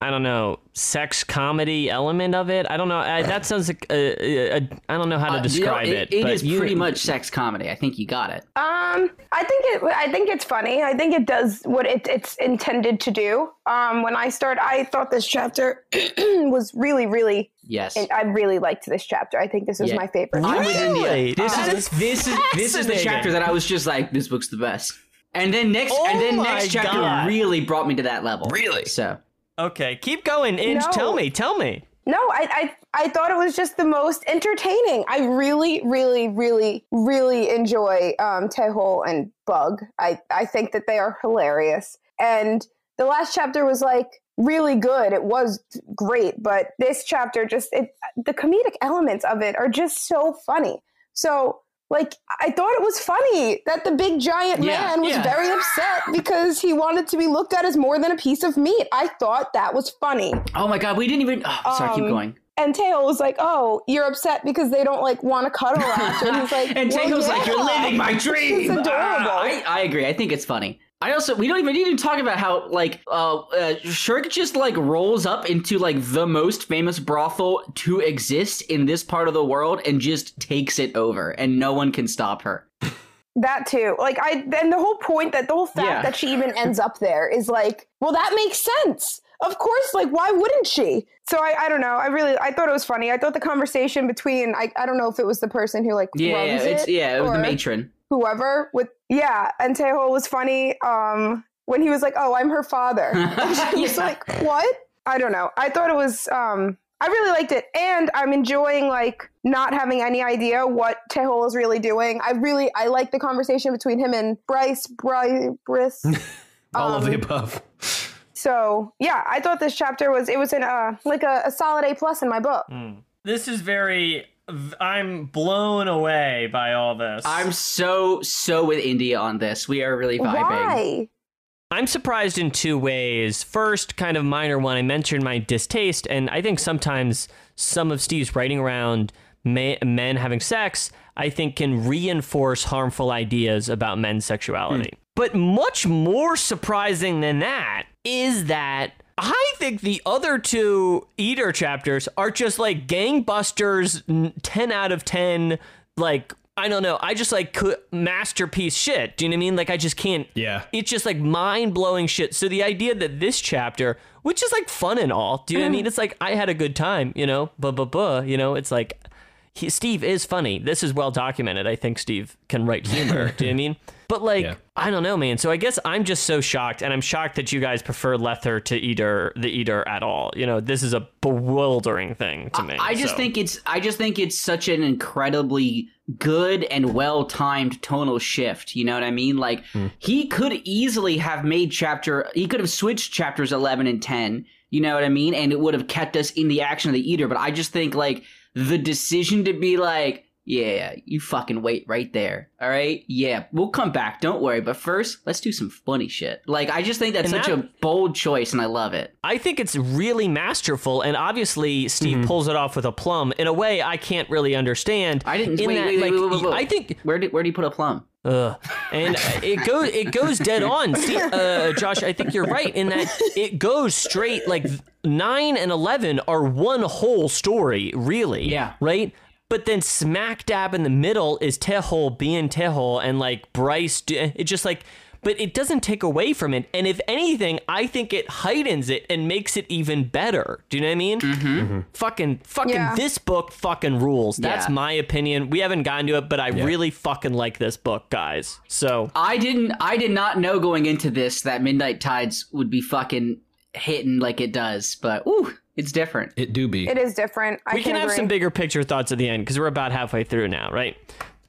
I don't know sex comedy element of it? I don't know. I, that sounds like I a, I don't know how to Uh, you know, describe it. It but is you- pretty much sex comedy. I think you got it. Um, I think it. I think it's funny. I think it does what it, it's intended to do. Um, when I start, I thought this chapter was really, really. Yes. And I really liked this chapter. I think this was Yeah. my favorite. I'm with Really? India. This This is is this is this is the chapter that I was just like, this book's the best. And then next Oh and then next chapter God. really brought me to that level. Really? So Okay, keep going, Inge. No. Tell me, tell me. No, I, I I thought it was just the most entertaining. I really, really, really, really enjoy um, Tehol and Bugg. I I think that they are hilarious. And the last chapter was like really good. It was great, but this chapter just it the comedic elements of it are just so funny. So like I thought it was funny that the big giant Yeah, man was yeah. very upset because he wanted to be looked at as more than a piece of meat. I thought that was funny. Oh my god, we didn't even oh, sorry, keep Um, going. And Teo was like, "Oh, you're upset because they don't like want to cuddle after." And he's like, and well, Tango's like, You're living my dream. It's adorable. Ah, I, I agree. I think it's funny. I also we don't even need to talk about how like uh, uh Shurq just like rolls up into like the most famous brothel to exist in this part of the world and just takes it over and no one can stop her. that too. Like I, then the whole point that the whole fact Yeah. that she even ends up there is like, well, that makes sense. Of course, like why wouldn't she? So I, I don't know. I really, I thought it was funny. I thought the conversation between, I, I don't know if it was the person who like Yeah, yeah, it's it yeah, it was the matron. whoever with, yeah. And Teho was funny. Um, when he was like, "Oh, I'm her father," and she was Yeah. like, "What?" I don't know. I thought it was. Um, I really liked it, and I'm enjoying like not having any idea what Tehol is really doing. I really, I like the conversation between him and Bryce, Bryce, Briss. All of Um, the above. so yeah, I thought this chapter was it was in a like a, a solid A plus in my book. This is very. I'm blown away by all this. I'm so so with India on this. We are really vibing. Why? I'm surprised in two ways. First, kind of minor one, I mentioned my distaste, and I think sometimes some of Steve's writing around ma- men having sex, I think can reinforce harmful ideas about men's sexuality. Hmm. But much more surprising than that is that I think the other two Edur chapters are just like gangbusters, 10 out of 10, like. I don't know. I just like cou- masterpiece shit. Do you know what I mean? Like I just can't Yeah. it's just like mind blowing shit. So the idea that this chapter, which is like fun and all, do you know what I mm. mean? It's like I had a good time, you know, buh buh buh, you know. It's like he, Steve is funny. This is well documented. I think Steve can write humor. do you know I mean? But like Yeah. I don't know, man. So I guess I'm just so shocked, and I'm shocked that you guys prefer Lether to Edur, the Edur at all. You know, this is a bewildering thing to me. I just so. think it's I just think it's such an incredibly good and well timed tonal shift. You know what I mean? Like hmm. he could easily have made chapter he could have switched chapters eleven and ten. You know what I mean? And it would have kept us in the action of the Edur. But I just think like the decision to be like, yeah, you fucking wait right there. All right, yeah, we'll come back. Don't worry. But first, let's do some funny shit. Like I just think that's And such that- a bold choice, and I love it. I think it's really masterful, and obviously Steve mm-hmm. pulls it off with a plum in a way I can't really understand. I didn't wait, that, wait, wait, like, wait, wait, wait. I think Where did where do you put a plum? Ugh. And it goes it goes dead on. See, uh, Josh, I think you're right in that it goes straight like nine and eleven are one whole story, really. Yeah. Right. But then smack dab in the middle is Tehol being Tehol and like Bryce. do- It just like, but it doesn't take away from it. And if anything, I think it heightens it and makes it even better. Do you know what I mean? Mm-hmm. Fucking, fucking, Yeah. this book fucking rules. That's Yeah. my opinion. We haven't gotten to it, but I really fucking like this book, guys. So I didn't. I did not know going into this that Midnight Tides would be fucking hitting like it does. But ooh, it's different. It do be. It is different. I we can have agree. some bigger picture thoughts at the end because we're about halfway through now, right?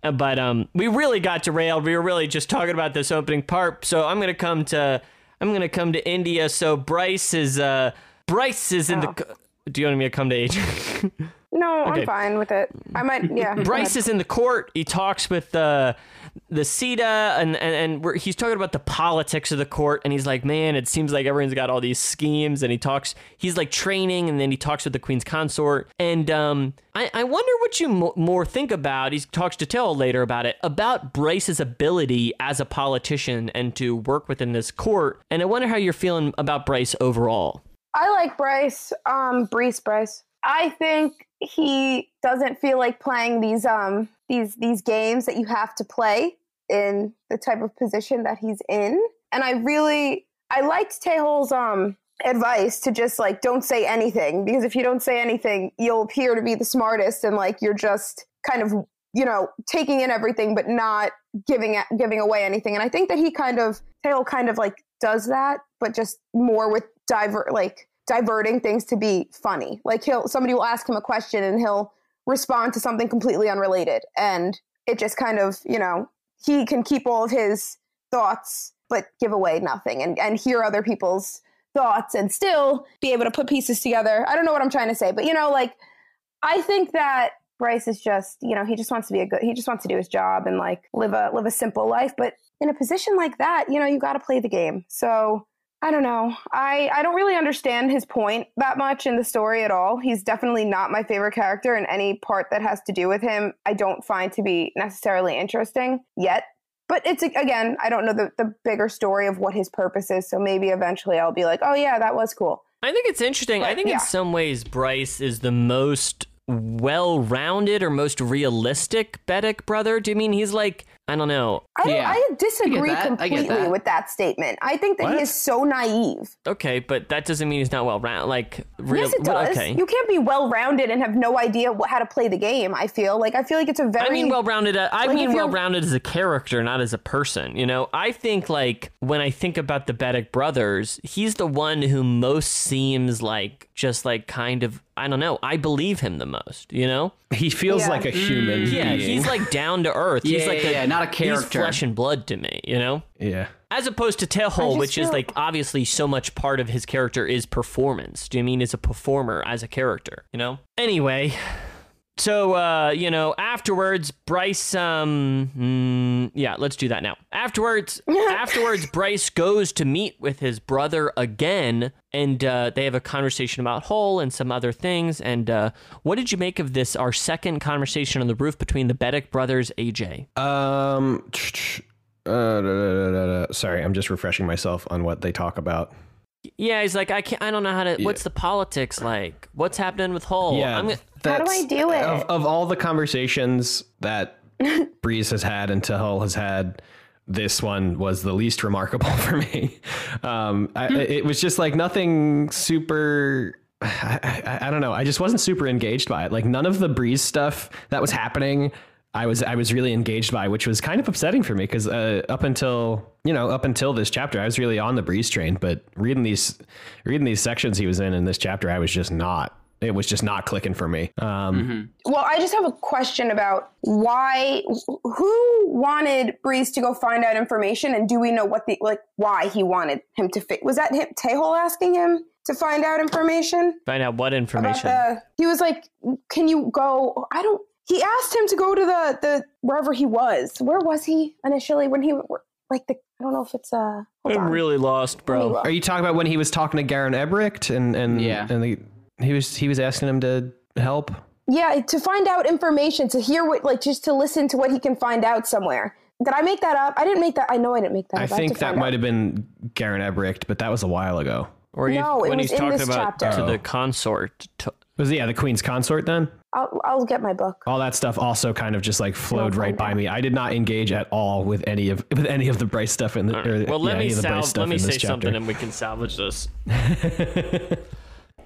But um, we really got derailed. We were really just talking about this opening part. So I'm gonna come to I'm gonna come to India. So Bryce is uh Bryce is in the. Do you want me to come to Adrian? No, Okay. I'm fine with it. I might. Yeah. Bryce is in the court. He talks with uh, the Ceda, and and, and he's talking about the politics of the court. And he's like, man, it seems like everyone's got all these schemes. And he talks, he's like training, and then he talks with the queen's consort. And um, I, I wonder what you mo- more think about. He talks to Tell later about it about Bryce's ability as a politician and to work within this court. And I wonder how you're feeling about Bryce overall. I like Bryce. Um, Brees Bryce. I think he doesn't feel like playing these um these these games that you have to play in the type of position that he's in. And I really I liked Tehol's um advice to just like don't say anything because if you don't say anything, you'll appear to be the smartest and like you're just kind of you know taking in everything but not giving giving away anything. And I think that he kind of Tehol kind of like does that, but just more with divert like diverting things to be funny. Like he'll somebody will ask him a question and he'll respond to something completely unrelated and it just kind of, you know, he can keep all of his thoughts but give away nothing and and hear other people's thoughts and still be able to put pieces together. I don't know what I'm trying to say, but you know, like I think that Bryce is just, you know, he just wants to be a good he just wants to do his job and like live a live a simple life, but in a position like that, you know, you got to play the game. So, I don't know. I I don't really understand his point that much in the story at all. He's definitely not my favorite character and any part that has to do with him I don't find to be necessarily interesting yet. But it's again, I don't know the, the bigger story of what his purpose is, so maybe eventually I'll be like, "Oh yeah, that was cool." I think it's interesting. I think yeah. in some ways Bryce is the most well-rounded or most realistic Beddict brother. Do you mean he's like I don't know? I, don't, Yeah. I disagree. I completely that. with that statement. I think that What? he is so naive. Okay, but that doesn't mean he's not well-rounded. Like real, yes, it does. Okay. You can't be well rounded and have no idea wh- how to play the game. I feel like I feel like it's a very. I mean well-rounded. Uh, I Like, mean well-rounded as a character, not as a person. You know, I think like when I think about the Beddict brothers, he's the one who most seems like just like kind of I don't know. I believe him the most. You know? He feels Yeah. like a human. Yeah, being. he's like down to earth. he's Yeah, like yeah, a, yeah, not a He's character. flesh and blood to me. You know? yeah. As opposed to I Tehol, just which is like obviously so much part of his character is performance. Do you mean as a performer as a character? You know. Anyway, so uh, you know, afterwards, Bryce. Um, mm, yeah, let's do that now. Afterwards, afterwards, Bryce goes to meet with his brother again, and uh, they have a conversation about Hull and some other things. And uh, what did you make of this? Our second conversation on the roof between the Beddict brothers, AJ. Um. Uh, da, da, da, da, da. Sorry, I'm just refreshing myself on what they talk about. Yeah, he's like, I can't. I don't know how to. What's the politics like? What's happening with Hull? Yeah, I'm gonna, How do I do it? Of, of all the conversations that Breeze has had and Tehol has had, this one was the least remarkable for me. Um, I, it was just like nothing super. I, I, I don't know. I just wasn't super engaged by it. Like none of the Breeze stuff that was happening. I was I was really engaged by, which was kind of upsetting for me because uh, up until you know up until this chapter, I was really on the breeze train. But reading these reading these sections he was in in this chapter, I was just not. It was just not clicking for me. Um, Well, I just have a question about why, who wanted Breeze to go find out information, and do we know what the like why he wanted him to fit? Was that him, Tehol asking him to find out information find out what information. the? He was like, "Can you go?" I don't. He asked him to go to the the wherever he was. Where was he initially when he like the? I don't know if it's Uh, I'm on. really lost, bro. are you talking about when he was talking to Garen Eberict and and Yeah. and the, he was he was asking him to help? Yeah, to find out information, to hear what, like, just to listen to what he can find out somewhere. Did I make that up? I didn't make that. I know I didn't make that I up. think to that might out. have been Garen Eberict, but that was a while ago. Or you, No, it when was he's in talking this about chapter. to Oh. the consort. To, Was it, yeah the Queen's consort then? I'll, I'll get my book. all that stuff also kind of just like flowed right by out. me. I did not engage at all with any of with any of the Bryce stuff in the. Or, well, let yeah, me any of the Bryce salve, let me say chapter. something, and we can salvage this.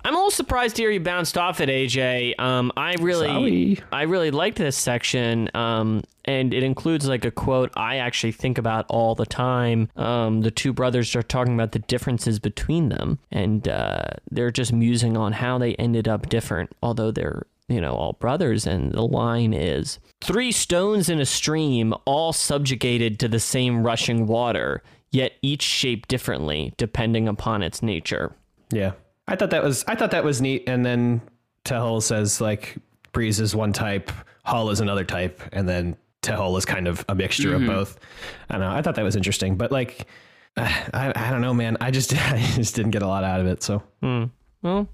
I'm a little surprised to hear you bounced off it, AJ. Um, I really, Sorry. I really liked this section, um, and it includes like a quote I actually think about all the time. Um, the two brothers are talking about the differences between them, and uh, they're just musing on how they ended up different, although they're you know all brothers. And the line is three stones in a stream, all subjugated to the same rushing water, yet each shaped differently depending upon its nature. Yeah, I thought that was I thought that was neat. And then Tehol says like Breeze is one type, Hull is another type, and then Tehol is kind of a mixture Mm-hmm. of both. I don't know. I thought that was interesting, but like, I, I don't know, man. I just I just didn't get a lot out of it. So Well,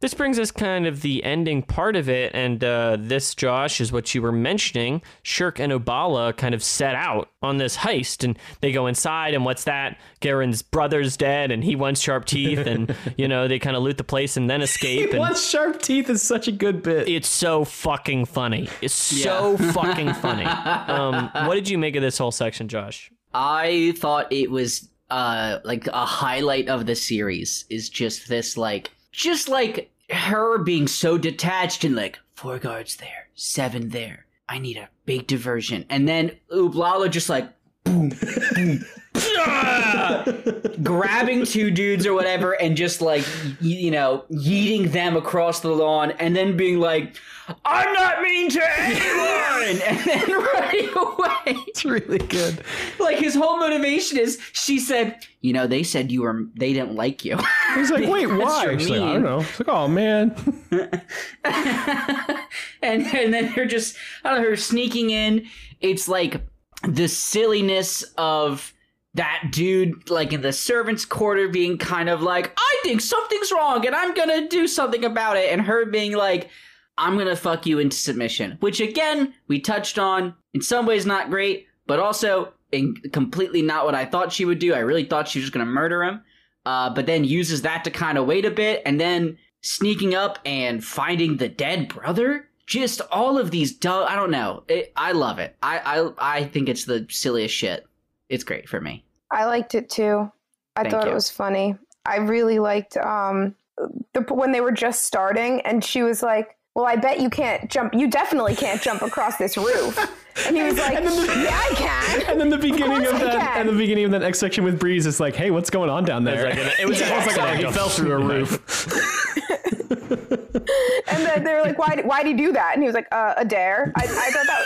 this brings us kind of the ending part of it, and uh, this, Josh, is what you were mentioning. Shurq and Ublala kind of set out on this heist, and they go inside, and what's that? Garen's brother's dead, and he wants sharp teeth, and you know they kind of loot the place and then escape. and Once sharp teeth is such a good bit. it's so fucking funny. It's so fucking funny. Um, what did you make of this whole section, Josh? I thought it was uh like a highlight of the series is just this like just like her being so detached and like four guards there, seven there. I need a big diversion. And then Ublala just like boom, boom! grabbing two dudes or whatever and just like y- you know yeeting them across the lawn and then being like i'm not mean to anyone and then running away It's really good. like his whole motivation is she said you know they said you were they didn't like you He's like, wait, why? She's like, I don't know. It's like, oh man. and and then they're just I don't know her sneaking in it's like the silliness of that dude like in the servants quarter being kind of like i think something's wrong and i'm gonna do something about it and her being like i'm gonna fuck you into submission which again we touched on. In some ways not great but also in completely not what i thought she would do. I really thought she was just gonna murder him uh, but then uses that to kind of wait a bit and then sneaking up and finding the dead brother. Just all of these i don't know. It, i love it. I, I i think it's the silliest shit it's great for me I liked it too. I Thank thought you. it was funny. I really liked um the when they were just starting and she was like, "Well, I bet you can't jump. You definitely can't jump across this roof." And he was like, And then the- "Yeah, I can." And then the beginning course of, that, and the beginning of that next section with Breeze is like, hey, what's going on down there? It was like it was almost like a- he fell through a roof. And then they were like, "Why? Why do you do that?" And he was like, uh, "A dare." I, I thought that.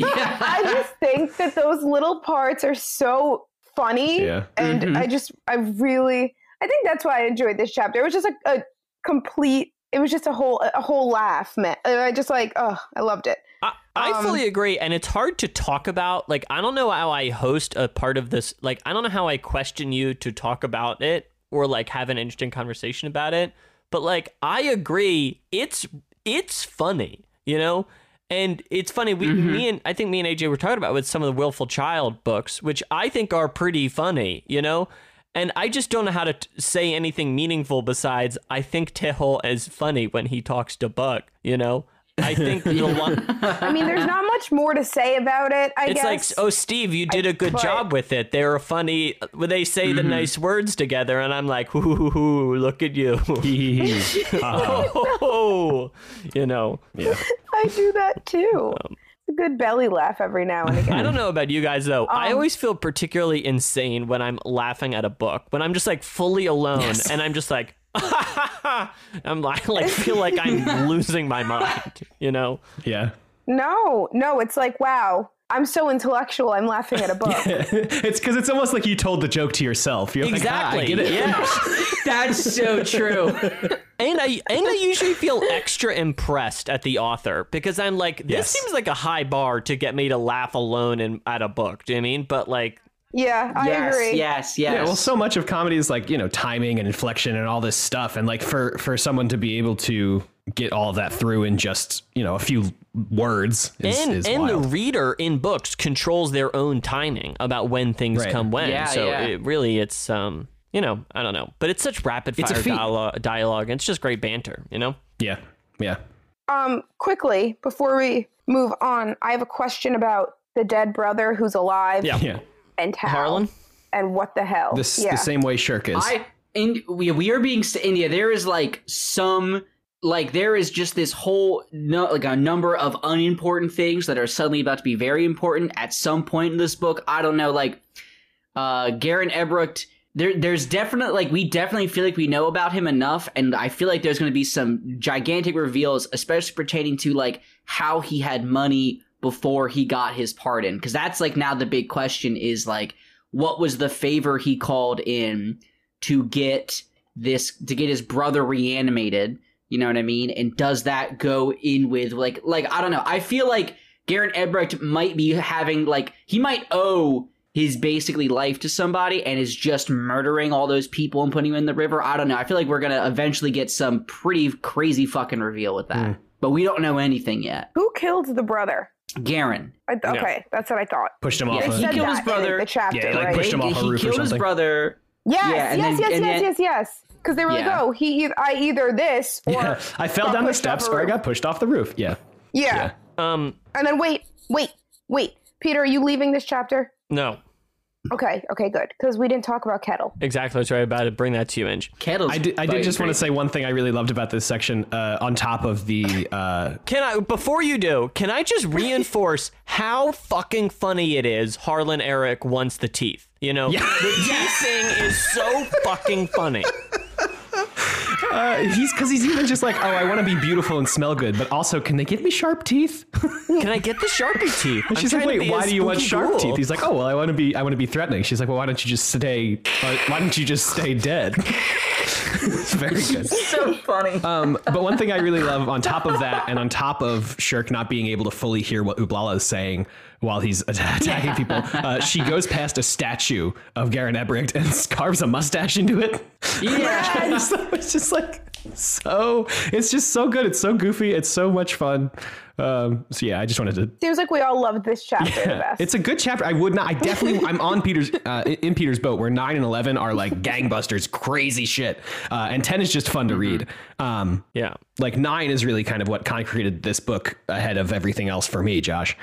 yeah I just think that those little parts are so funny, Yeah. and Mhm. I just, I really, I think that's why I enjoyed this chapter. It was just a, a complete. It was just a whole, a whole laugh, man. I just like, oh, I loved it. I, I Um, fully agree, and it's hard to talk about. Like, I don't know how I host a part of this. Like, I don't know how I question you to talk about it or like have an interesting conversation about it. But like, I agree. It's it's funny, you know. And it's funny. We, mm-hmm. me and I think me and AJ were talking about with some of the Willful Child books, which I think are pretty funny, you know. And I just don't know how to t- say anything meaningful besides I think Tehol is funny when he talks to Bugg, you know. I think the one. I mean, there's not much more to say about it. I guess. It's like, oh, Steve, you did a good but- job with it. They were funny. When they say Mm-hmm. the nice words together, and I'm like, ooh, look at you. oh, you know. yeah. I do that too. it's a good belly laugh every now and again. I don't know about you guys though. I Um, always feel particularly insane when I'm laughing at a book. When I'm just like fully alone, and I'm just like. I'm like, like feel like I'm losing my mind, you know. Yeah. No, no, it's like, wow, I'm so intellectual. I'm laughing at a book. it's because it's almost like you told the joke to yourself. You're Exactly. like, ah, I get it. Yeah. that's so true And I and I usually feel extra impressed at the author because I'm like, this Yes. seems like a high bar to get me to laugh alone in, at a book. Do you know what I mean? But like, Yeah, I yes agree. yes yes Yeah, well, so much of comedy is like you know timing and inflection and all this stuff, and like for for someone to be able to get all of that through in just you know a few words is, and is and the reader in books controls their own timing about when things Right. come when. Yeah, so yeah. it really, it's um, you know, I don't know, but it's such rapid fire dialogue, dialogue, and it's just great banter. You know. yeah, yeah. Um, quickly before we move on, I have a question about the dead brother who's alive Yeah. Yeah, and how Harlan. and what the hell. this yeah. the same way Shurq is. I in we, we are being India. There is like some like there is just this whole no, like a number of unimportant things that are suddenly about to be very important at some point in this book. I don't know, like uh Garen Eberict. There, there's definitely like we definitely feel like we know about him enough, and I feel like there's going to be some gigantic reveals, especially pertaining to like how he had money before he got his pardon, because that's like now the big question is like what was the favor he called in to get this to get his brother reanimated You know what I mean? And does that go in with like like I don't know. I feel like Garen Eberict might be having like he might owe his basically life to somebody and is just murdering all those people and putting them in the river. I don't know. I feel like we're gonna eventually get some pretty crazy fucking reveal with that. Hmm. But we don't know anything yet. Who killed the brother? Garen. I, okay, that's what I thought. Pushed him off. Yeah, They a- he said killed his that in brother. the chapter, Yeah, like, right? pushed him off a he roof or killed his something. brother. Yes, Yeah, and yes, then- yes, and yes, then- yes, yes. Because they were Yeah. like, "Oh, he, I either this or yeah, I fell got down the pushed off steps a or I roof." got pushed off the roof. Yeah. yeah. Um, And then wait, wait, wait, Peter, are you leaving this chapter? no, Okay, okay, good. Because we didn't talk about Kettle. exactly. That's right about to bring that to you, Inge. Kettle's I did, I did just want to say one thing I really loved about this section uh, on top of the uh, Can I, before you do, can I just reinforce how fucking funny it is Harlan Eric wants the teeth? You know, yeah. the teeth thing is so fucking funny. uh, he's because he's even just like oh I want to be beautiful and smell good but also can they give me sharp teeth Can I get the Sharpie teeth? I'm she's like wait why do you want sharp ghoul." teeth he's like oh well I want to be I want to be threatening she's like well why don't you just stay why, why don't you just stay dead it's very good so funny. um, but one thing I really love on top of that, and on top of Shurq not being able to fully hear what Ublala is saying while he's atta- attacking people, uh, she goes past a statue of Garen Eberict and carves a mustache into it. yeah. so it's just like so. It's just so good. It's so goofy. It's so much fun. Um, so yeah, I just wanted to Seems like we all loved this chapter the best. it's a good chapter. I would not. I definitely. I'm on Peter's uh, in- in Peter's boat where nine and eleven are like gangbusters, crazy shit, uh, and ten is just fun to read. Um, Yeah. like nine is really kind of what concreted this book ahead of everything else for me, Josh.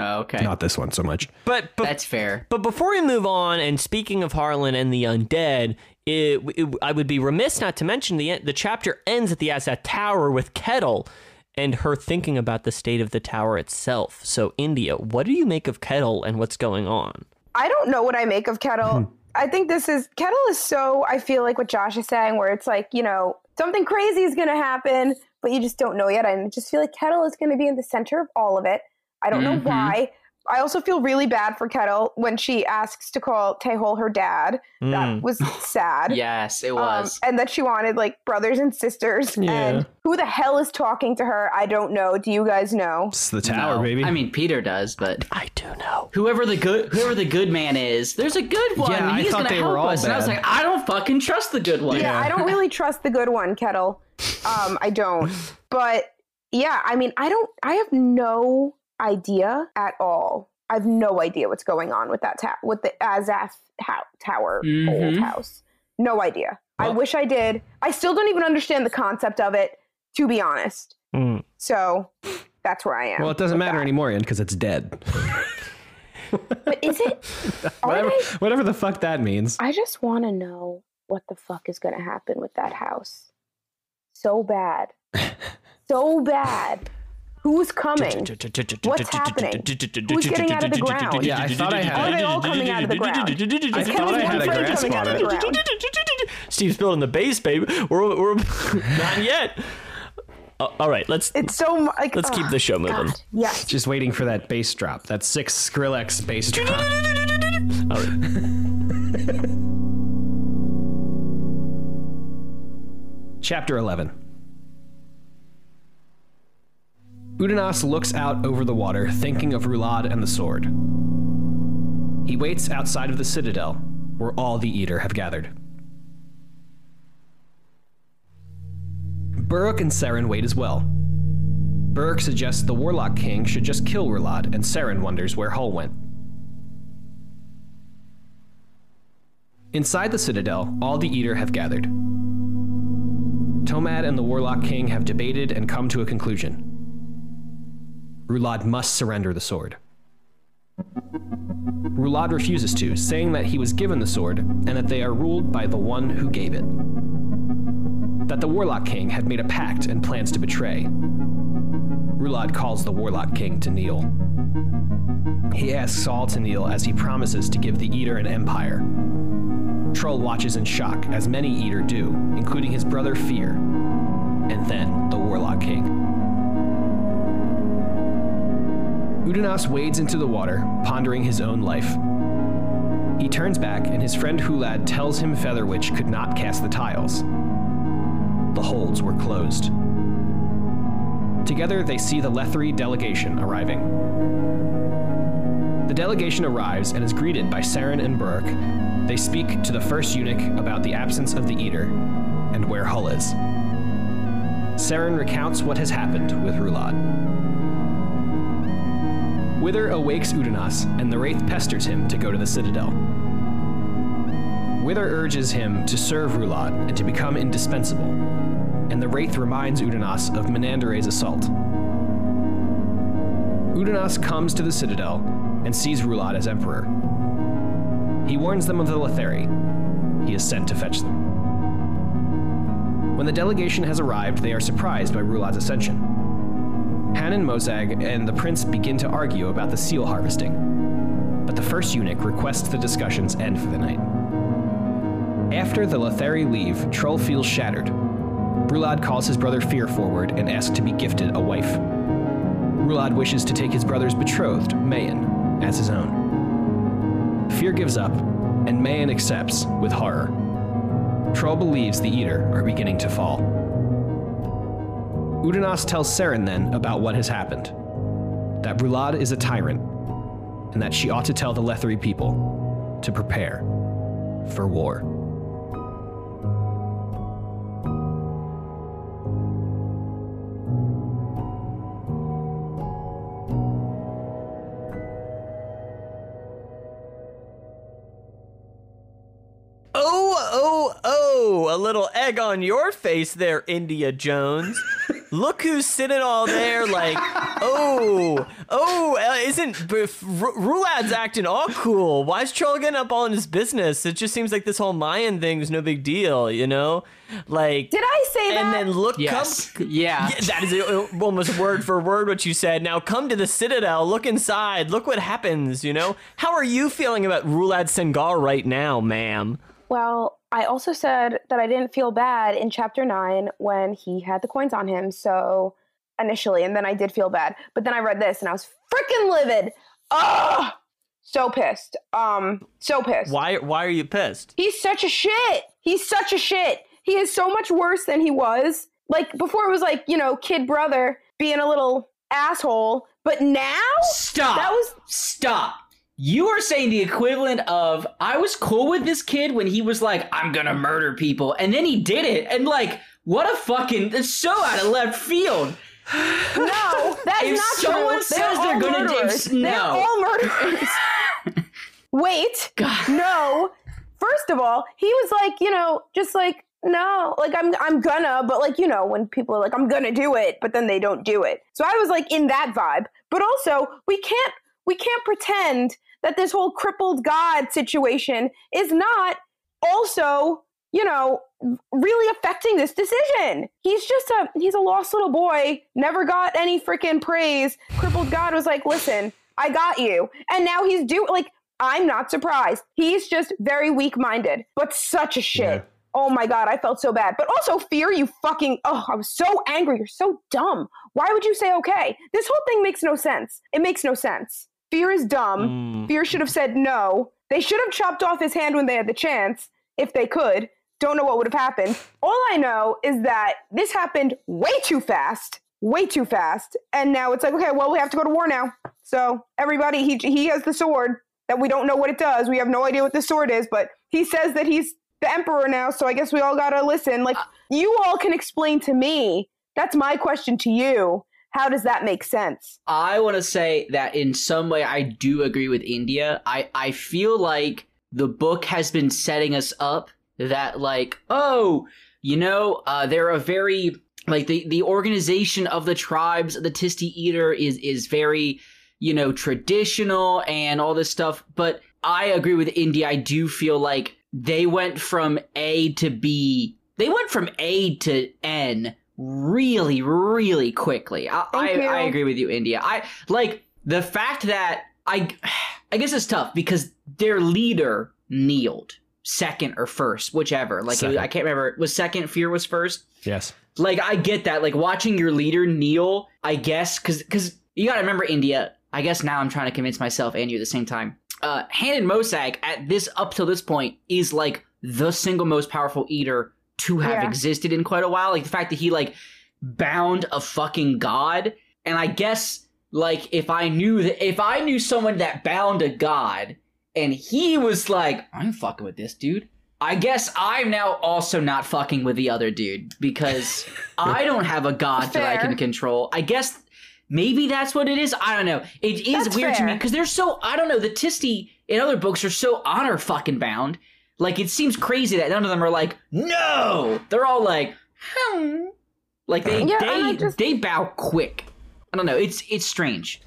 Oh, okay. Not this one so much. But, but That's fair. But before we move on, and speaking of Harlan and the undead, it, it- I would be remiss not to mention the the chapter ends at the Azath Tower with Kettle and her thinking about the state of the tower itself. So, India, what do you make of Kettle and what's going on? I don't know what I make of Kettle. I think this is Kettle is so I feel like what Josh is saying, where it's like, you know, something crazy is gonna happen, but you just don't know yet. And I just feel like Kettle is gonna be in the center of all of it. I don't Mhm. know why. I also feel really bad for Kettle when she asks to call Tehol her dad. Mm. That was sad. Yes, it Um, was. and that she wanted like brothers and sisters. Yeah. And who the hell is talking to her? I don't know. Do you guys know? It's the tower, No. baby. I mean, Peter does, but I do know. whoever the good whoever the good man is, there's a good one. Yeah, I thought they help were all us. And I was like, I don't fucking trust the good one. Yeah, I don't really trust the good one, Kettle. Um, I don't. But yeah, I mean, I don't. I have no idea at all. I have no idea what's going on with that ta- with the Azath ho- Tower old Mhm. house. No idea. I wish I did. I still don't even understand the concept of it, to be honest. Mm. So that's where I am. well, it doesn't matter that. anymore, Ian, because it's dead. But is it? Whatever, they? whatever the fuck that means. I just want to know what the fuck is going to happen with that house. So bad. so bad. Who's coming? What's happening? Who's getting out of the ground? Yeah, I thought I had- Are they all coming out of the ground? I Is thought I Kevin's had one a grasp coming out on of the it. ground? Steve's building the base, baby. We're, we're not yet. Uh, all right, let's It's so like. let's keep the show moving. God, Yes. Just waiting for that bass drop. That six Skrillex bass drop. All right. Chapter 11 Udinaas looks out over the water, thinking of Rulad and the sword. He waits outside of the citadel, where all the Edur have gathered. Buruk and Seren wait as well. Buruk suggests the Warlock King should just kill Rulad, and Seren wonders where Hull went. Inside the citadel, all the Edur have gathered. Tomad and the Warlock King have debated and come to a conclusion. Rulad must surrender the sword. Rulad refuses to, saying that he was given the sword and that they are ruled by the one who gave it. That the Warlock King had made a pact and plans to betray. Rulad calls the Warlock King to kneel. He asks all to kneel as he promises to give the Edur an empire. Trull watches in shock, as many Edur do, including his brother Fear, and then the Warlock King. Udinaas wades into the water, pondering his own life. He turns back, and his friend Hulad tells him Featherwitch could not cast the tiles. The holds were closed. Together, they see the Letheri delegation arriving. The delegation arrives and is greeted by Seren and Buruk. They speak to the first eunuch about the absence of the Edur and where Hull is. Seren recounts what has happened with Rulad. Wither awakes Udinaas, and the Wraith pesters him to go to the Citadel. Wither urges him to serve Rulad and to become indispensable, and the Wraith reminds Udinaas of Menandore's assault. Udinaas comes to the Citadel and sees Rulad as Emperor. He warns them of the Letheri. He is sent to fetch them. When the delegation has arrived, they are surprised by Rulad's ascension. Hannan Mosag and the prince begin to argue about the seal harvesting, but the first eunuch requests the discussions end for the night. After the Letheri leave, Trull feels shattered. Rulad calls his brother Fear forward and asks to be gifted a wife. Rulad wishes to take his brother's betrothed, Mayen, as his own. Fear gives up, and Mayen accepts with horror. Trull believes the Edur are beginning to fall. Udinaas tells Seren then about what has happened that Brulad is a tyrant, and that she ought to tell the Letheri people to prepare for war. Oh, oh, oh, a little egg on your face there, India Jones. Look who's sitting all there like, oh, oh, uh, isn't B- F- R- Rulad's acting all cool? Why is Trull getting up all in his business? It just seems like this whole Mayen thing is no big deal, you know? Like, Did I say that? and then look, Yes. come, Yeah. yeah, that is almost word for word what you said. Now come to the Citadel, look inside, look what happens, you know? How are you feeling about Rulad Sengar right now, ma'am? Well, I also said that I didn't feel bad in chapter nine when he had the coins on him. So initially, and then I did feel bad. But then I read this and I was freaking livid. Ugh! So pissed. Um, so pissed. Why why are you pissed? He's such a shit. He's such a shit. He is so much worse than he was. Like before, it was like you know, kid brother being a little asshole. But now, Stop. That was- stop. You are saying the equivalent of I was cool with this kid when he was like, I'm gonna murder people, and then he did it, and like, what a fucking it's so out of left field. no, that's If not someone true. says they're, they're gonna do- no. they're all murderers. Wait, God. no. First of all, he was like, you know, just like no, like I'm I'm gonna, but like you know, when people are like I'm gonna do it, but then they don't do it. So I was like in that vibe. But also, we can't we can't pretend that this whole crippled god situation is not also, you know, really affecting this decision. He's just a he's a lost little boy, never got any freaking praise. Crippled God was like, "Listen, I got you." And now he's do like I'm not surprised. He's just very weak-minded, but such a shit. Yeah. Oh my god, I felt so bad. But also fear you fucking oh, I was so angry. You're so dumb. Why would you say okay? This whole thing makes no sense. It makes no sense. Fear is dumb. Mm. Fear should have said no. They should have chopped off his hand when they had the chance, if they could. Don't know what would have happened. All I know is that this happened way too fast, way too fast, and now it's like, okay, well, we have to go to war now. So everybody, he he has the sword that we don't know what it does. We have no idea what the sword is, but he says that he's the emperor now. So I guess we all gotta listen. Like you all can explain to me. That's my question to you. How does that make sense? I want to say that in some way I do agree with India. I I feel like the book has been setting us up that like oh you know uh, they're a very like the the organization of the tribes the Tiste Edur is is very you know traditional and all this stuff. But I agree with India. I do feel like they went from A to B. They went from A to N really, really quickly. I, I, you. I agree with you, India. I like the fact that I, I guess it's tough because their leader kneeled second or first, whichever. Like was- I can't remember. Was second? Fear was first. Yes. Like I get that. Like watching your leader kneel. I guess because because you got to remember India. I guess now I'm trying to convince myself and you at the same time. Uh, Hannan Mosag at this up till this point is like the single most powerful Edur to have Yeah. existed in quite a while. Like the fact that he like bound a fucking god, and I guess like if I knew that if I knew someone that bound a god and he was like, I'm fucking with this dude. I guess I'm now also not fucking with the other dude because I don't have a god that I can control. I guess maybe that's what it is. I don't know. It is That's weird to me because they're so I don't know. The Tiste in other books are so honor fucking bound. Like it seems crazy that none of them are like no. They're all like hmm. Like they Yeah, they just- they bow quick. I don't know. It's it's strange.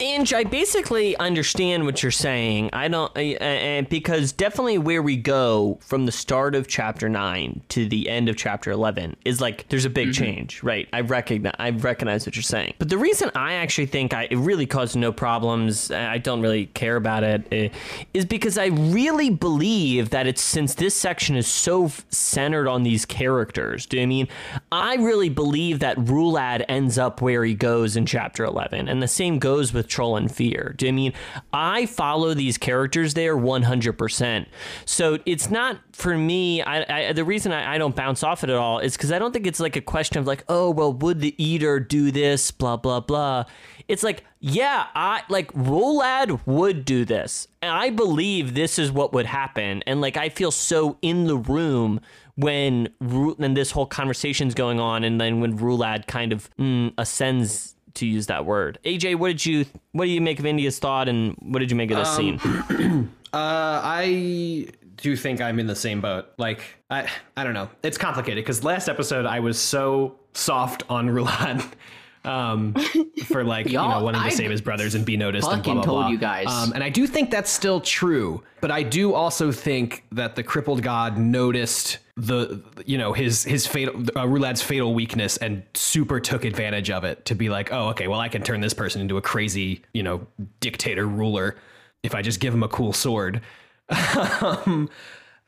Ange, I basically understand what you're saying. I don't, uh, uh, because definitely where we go from the start of chapter nine to the end of chapter eleven is like there's a big change, right? I recognize, I recognize what you're saying. But the reason I actually think I, it really caused no problems, I don't really care about it, uh, is because I really believe that it's since this section is so f- centered on these characters. Do you know I mean? I really believe that Rulad ends up where he goes in chapter 11, and the same goes with Trull and Fear. Do you I mean? I follow these characters there 100%. So it's not for me. I, I the reason I, I don't bounce off it at all is because I don't think it's like a question of like, oh well, would the Edur do this? Blah blah blah. It's like, yeah, I like Rulad would do this. And I believe this is what would happen. And like I feel so in the room when and this whole conversation's going on and then when Rulad kind of mm, ascends to use that word. AJ, what did you what do you make of India's thought and what did you make of this scene? Uh, I do think I'm in the same boat. Like, I, I don't know. It's complicated because last episode I was so soft on Rulad. Um, for like you know wanting to I save his brothers and be noticed and blah fucking blah told blah. you guys. Um, and I do think that's still true, but I do also think that the crippled god noticed the you know his his fatal uh, Rulad's fatal weakness and super took advantage of it to be like, oh okay, well I can turn this person into a crazy you know dictator ruler if I just give him a cool sword. um,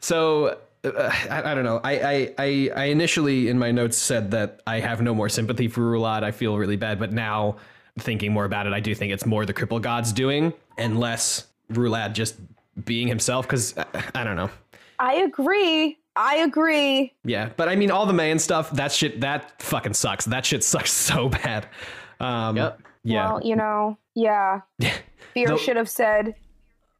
so uh, I, I don't know. I, I, I, I initially in my notes said that I have no more sympathy for Rulad. I feel really bad, but now thinking more about it, I do think it's more the cripple god's doing and less Rulad just being himself. Because I, I don't know. I agree. I agree. Yeah, but I mean, all the man stuff. That shit. That fucking sucks. That shit sucks so bad. Um, Yep. Yeah. Well, you know, yeah. Fear No- should have said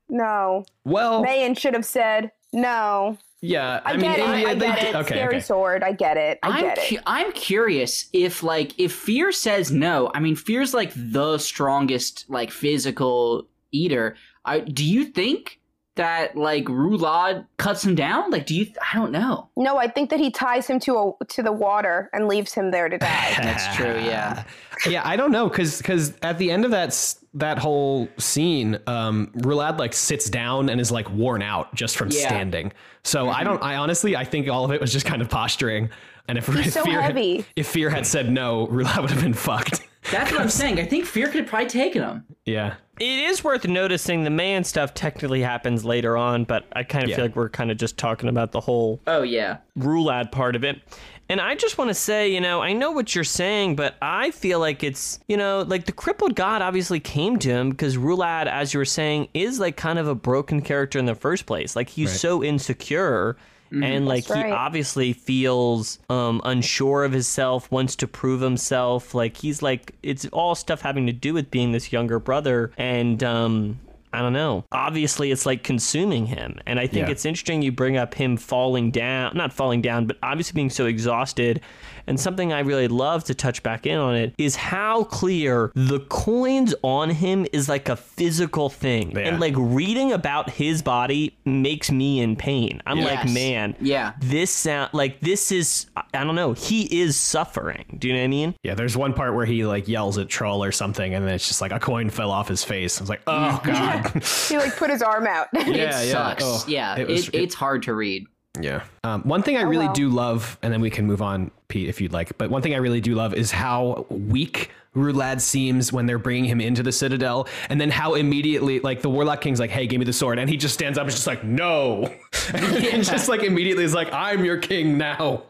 no. Well, Mayen should have said no. Yeah. I, I, mean, get it. India, I they get did- it. okay. Scary okay. sword. I get it. I I'm get it. cu- I'm curious if like if fear says no. I mean, fear's like the strongest like physical Edur. I do you think that like Rulad cuts him down? Like, do you? I don't know. No, I think that he ties him to a to the water and leaves him there to die. That's true. Yeah. yeah, I don't know because because at the end of that that whole scene, um, Rulad like sits down and is like worn out just from Yeah. Mm-hmm. standing. So I don't. I honestly, I think all of it was just kind of posturing. And if, if so fear heavy. Had, if fear had said no, Rulad would have been fucked. That's what I'm saying. I think fear could have probably taken him. yeah. It is worth noticing the man stuff technically happens later on, but I kind of Yeah. feel like we're kind of just talking about the whole Oh yeah. Rulad part of it. And I just want to say, you know, I know what you're saying, but I feel like it's, you know, like the crippled god obviously came to him because Rulad, as you were saying, is like kind of a broken character in the first place. Like he's so insecure. And like That's he obviously feels um, unsure of himself, wants to prove himself. Like he's like it's all stuff having to do with being this younger brother, and um, I don't know. Obviously, it's like consuming him. And I think Yeah. it's interesting you bring up him falling down, not falling down, but obviously being so exhausted. And something I really love to touch back in on it is how clear the coins on him is like a physical thing. Yeah. And like reading about his body makes me in pain. I'm like, man, Yeah. this sound like this is, I don't know, he is suffering. Do you know what I mean? Yeah, there's one part where he like yells at Trull or something, and then it's just like a coin fell off his face. I was like, oh god. he like put his arm out. yeah, it yeah. sucks. Oh, yeah. it It was- it's hard to read. Yeah. Um, one thing I really well. do love, and then we can move on, Pete, if you'd like. But one thing I really do love is how weak Rulad seems when they're bringing him into the Citadel, and then how immediately, like the Warlock King's like, "Hey, give me the sword," and he just stands up and just like, "No," and just like immediately is like, "I'm your king now."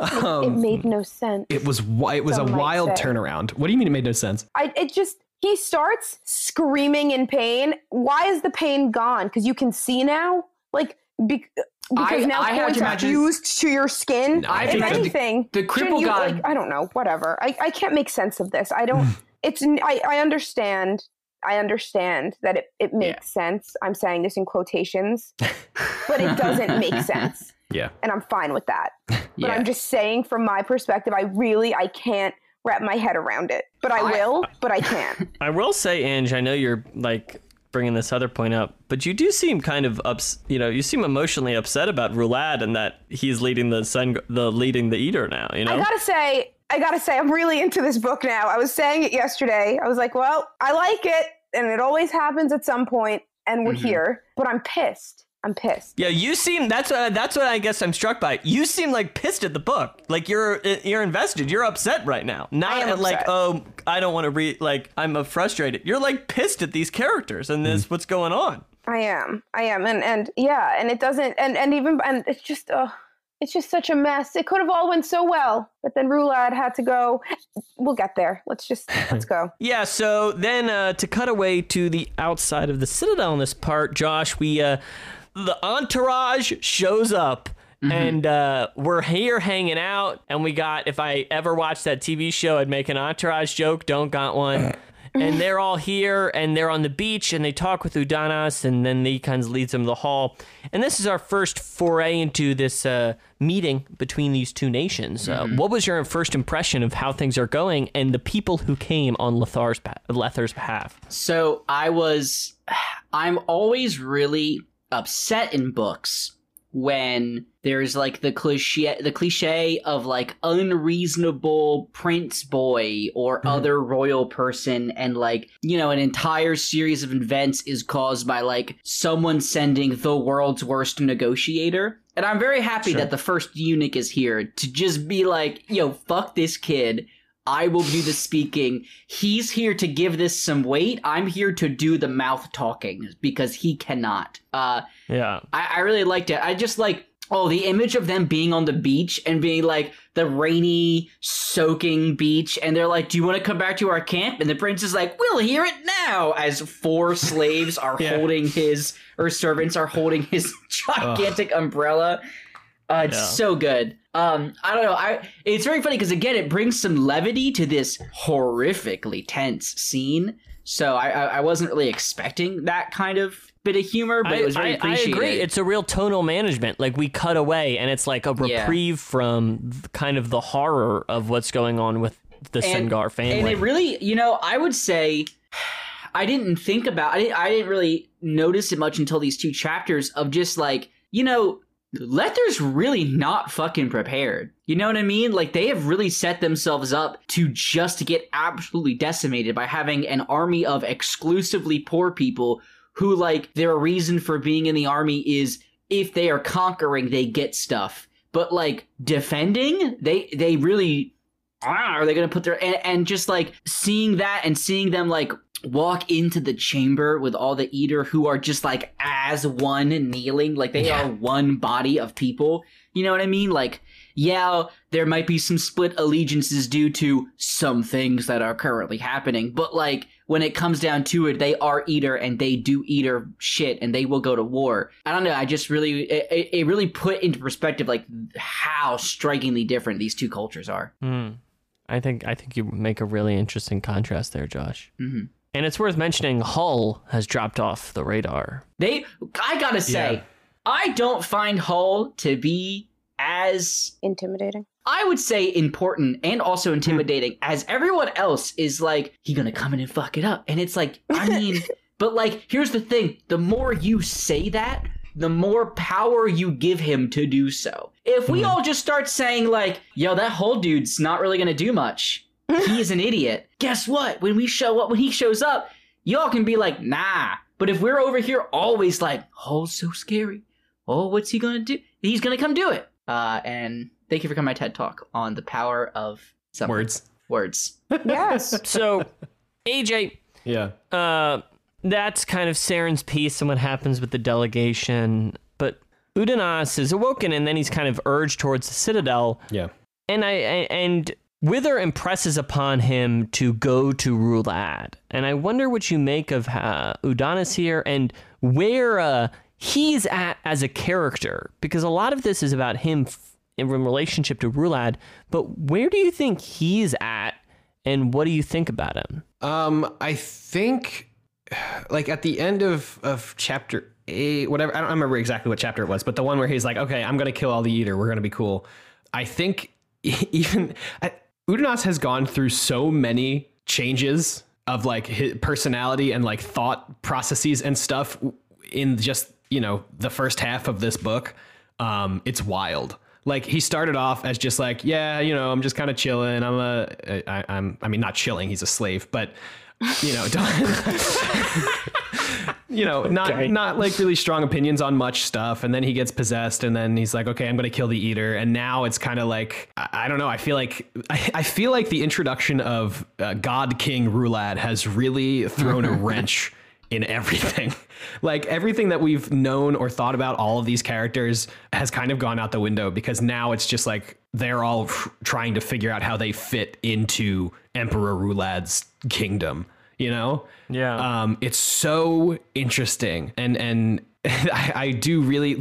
it made no sense. It was wi- it was a Some might wild say. turnaround. What do you mean it made no sense? I it just he starts screaming in pain. Why is the pain gone? Because you can see now. Like, be, because I- now I have points to are imagine- fused to your skin. I if think that the- anything, the cripple you, god- Like, I don't know. Whatever. I, I can't make sense of this. I don't. it's. I, I understand. I understand that it, it makes sense. I'm saying this in quotations, but it doesn't make sense, Yeah. and I'm fine with that. But Yeah. I'm just saying, from my perspective, I really I can't wrap my head around it. But I, I- will. But I can't. I will say, Ange, I know you're like bringing this other point up, but you do seem kind of ups. You know, you seem emotionally upset about Rulad and that he's leading the sun, the leading the Edur now. You know, I gotta say, I gotta say, I'm really into this book now. I was saying it yesterday. I was like, well, I like it, and it always happens at some point, and we're Mhm. here. But I'm pissed. I'm pissed. yeah, you seem. That's what. That's what I guess I'm struck by. You seem like pissed at the book. Like you're you're invested. You're upset right now. Not am like upset. oh, I don't want to read. Like I'm uh, frustrated. You're like pissed at these characters and this what's going on. I am. I am. And and yeah, and it doesn't. And and even and it's just. Uh, it's just such a mess. It could have all went so well, but then Rulad had to go. We'll get there. Let's just let's go. Yeah, so then uh, to cut away to the outside of the Citadel in this part, Josh, we uh, the entourage shows up. And uh, we're here hanging out, and we got. If I ever watched that TV show, I'd make an entourage joke. Don't got one. and they're all here, and they're on the beach, and they talk with Udinaas, and then he kind of leads them to the hall. And this is our first foray into this uh, meeting between these two nations. Uh, what was your first impression of how things are going and the people who came on Lether's, Lether's behalf? So I was, I'm always really upset in books when there's like the cliche, the cliche of like unreasonable prince boy or mm-hmm. other royal person, and like you know an entire series of events is caused by like someone sending the world's worst negotiator. And I'm very happy that the first eunuch is here to just be like, yo, fuck this kid. I will do the speaking. He's here to give this some weight. I'm here to do the mouth talking because he cannot. Uh, Yeah. I, I really liked it. I just like oh the image of them being on the beach and being like the rainy, soaking beach, and they're like, "Do you want to come back to our camp?" And the prince is like, "We'll hear it now." As four slaves are Yeah. holding his or servants are holding his gigantic umbrella. Uh, it's Yeah. so good. Um, I don't know. I it's very funny because again, it brings some levity to this horrifically tense scene. So I, I I wasn't really expecting that kind of bit of humor, but I, it was very I- I agree. It's a real tonal management. Like we cut away, and it's like a Yeah. reprieve from kind of the horror of what's going on with the And- Sengar family. And it really, you know, I would say I didn't think about I didn't, I didn't really notice it much until these two chapters of just like, you know, Lether's really not fucking prepared. You know what I mean? Like they have really set themselves up to just get absolutely decimated by having an army of exclusively poor people who like their reason for being in the army is if they are conquering they get stuff. But like defending, they they really ah, are they going to put their and, and just like seeing that and seeing them like walk into the chamber with all the Edur who are just like as one kneeling like they are one body of people you know what i mean like yeah there might be some split allegiances due to some things that are currently happening but like when it comes down to it they are Edur and they do Edur shit and they will go to war i don't know i just really it, it- really put into perspective like how strikingly different these two cultures are Hmm. I think I think you make a really interesting contrast there, Josh. Mhm. And it's worth mentioning Hull has dropped off the radar. They, I gotta say, Yeah. I don't find Hull to be as, Intimidating. I would say, important and also hmm. intimidating as everyone else is like, he gonna come in and fuck it up. And it's like, I mean, but like, here's the thing the more you say that, the more power you give him to do so. If we hmm. all just start saying, like, yo, that Hull dude's not really gonna do much, he's an idiot, guess what? When we show up, when he shows up, y'all can be like, nah. But if we're over here always like, oh, so scary. Oh, what's he gonna do? He's gonna come do it. Uh, and thank you for coming to my TED talk on the power of something. Words. Words. Yes. So, AJ, Yeah. uh, that's kind of Seren's piece and what happens with the delegation. But Udinaas is awoken, and then he's kind of urged towards the Citadel. Yeah. and I and Wither impresses upon him to go to Rulad, and I wonder what you make of uh, Udinaas here and where uh, he's at as a character because a lot of this is about him f- in relationship to Rulad. But where do you think he's at, and what do you think about him? Um, I think, like at the end of of chapter eight, whatever. I don't remember exactly what chapter it was, but the one where he's like, "Okay, I'm gonna kill all the Edur. We're gonna be cool." I think even Udinaas has gone through so many changes of like his personality and like thought processes and stuff in just you know the first half of this book. Um, it's wild like he started off as just like yeah you know i'm just kind of chilling i'm a I, i'm i mean not chilling he's a slave but you know you know not Okay. not like really strong opinions on much stuff and then he gets possessed and then he's like okay i'm gonna kill the Edur and now it's kind of like I, I don't know i feel like I, I feel like the introduction of uh, god king rulad has really thrown a wrench in everything. Like everything that we've known or thought about all of these characters has kind of gone out the window because now it's just like they're all tr- trying to figure out how they fit into Emperor Rulad's kingdom, you know? Yeah. Um, it's so interesting. And, and I, I do really,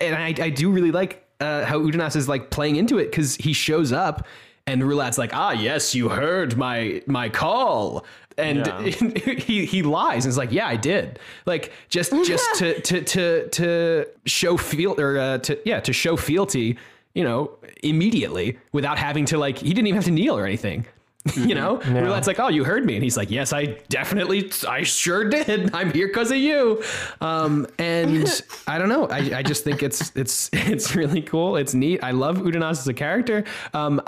and I, I do really like uh, how Udinaas is like playing into it because he shows up and Rulad's like, ah, yes, you heard my, my call and Yeah. he he lies and is like, yeah, I did. Like just just to to to to show feel or uh, to yeah to show fealty, you know, immediately without having to like he didn't even have to kneel or anything. You know, Rulad's like, "Oh, you heard me," and he's like, "Yes, I definitely, I sure did. I'm here because of you." Um, and I don't know. I, I just think it's it's it's really cool. It's neat. I love Udinaas as a character. Um,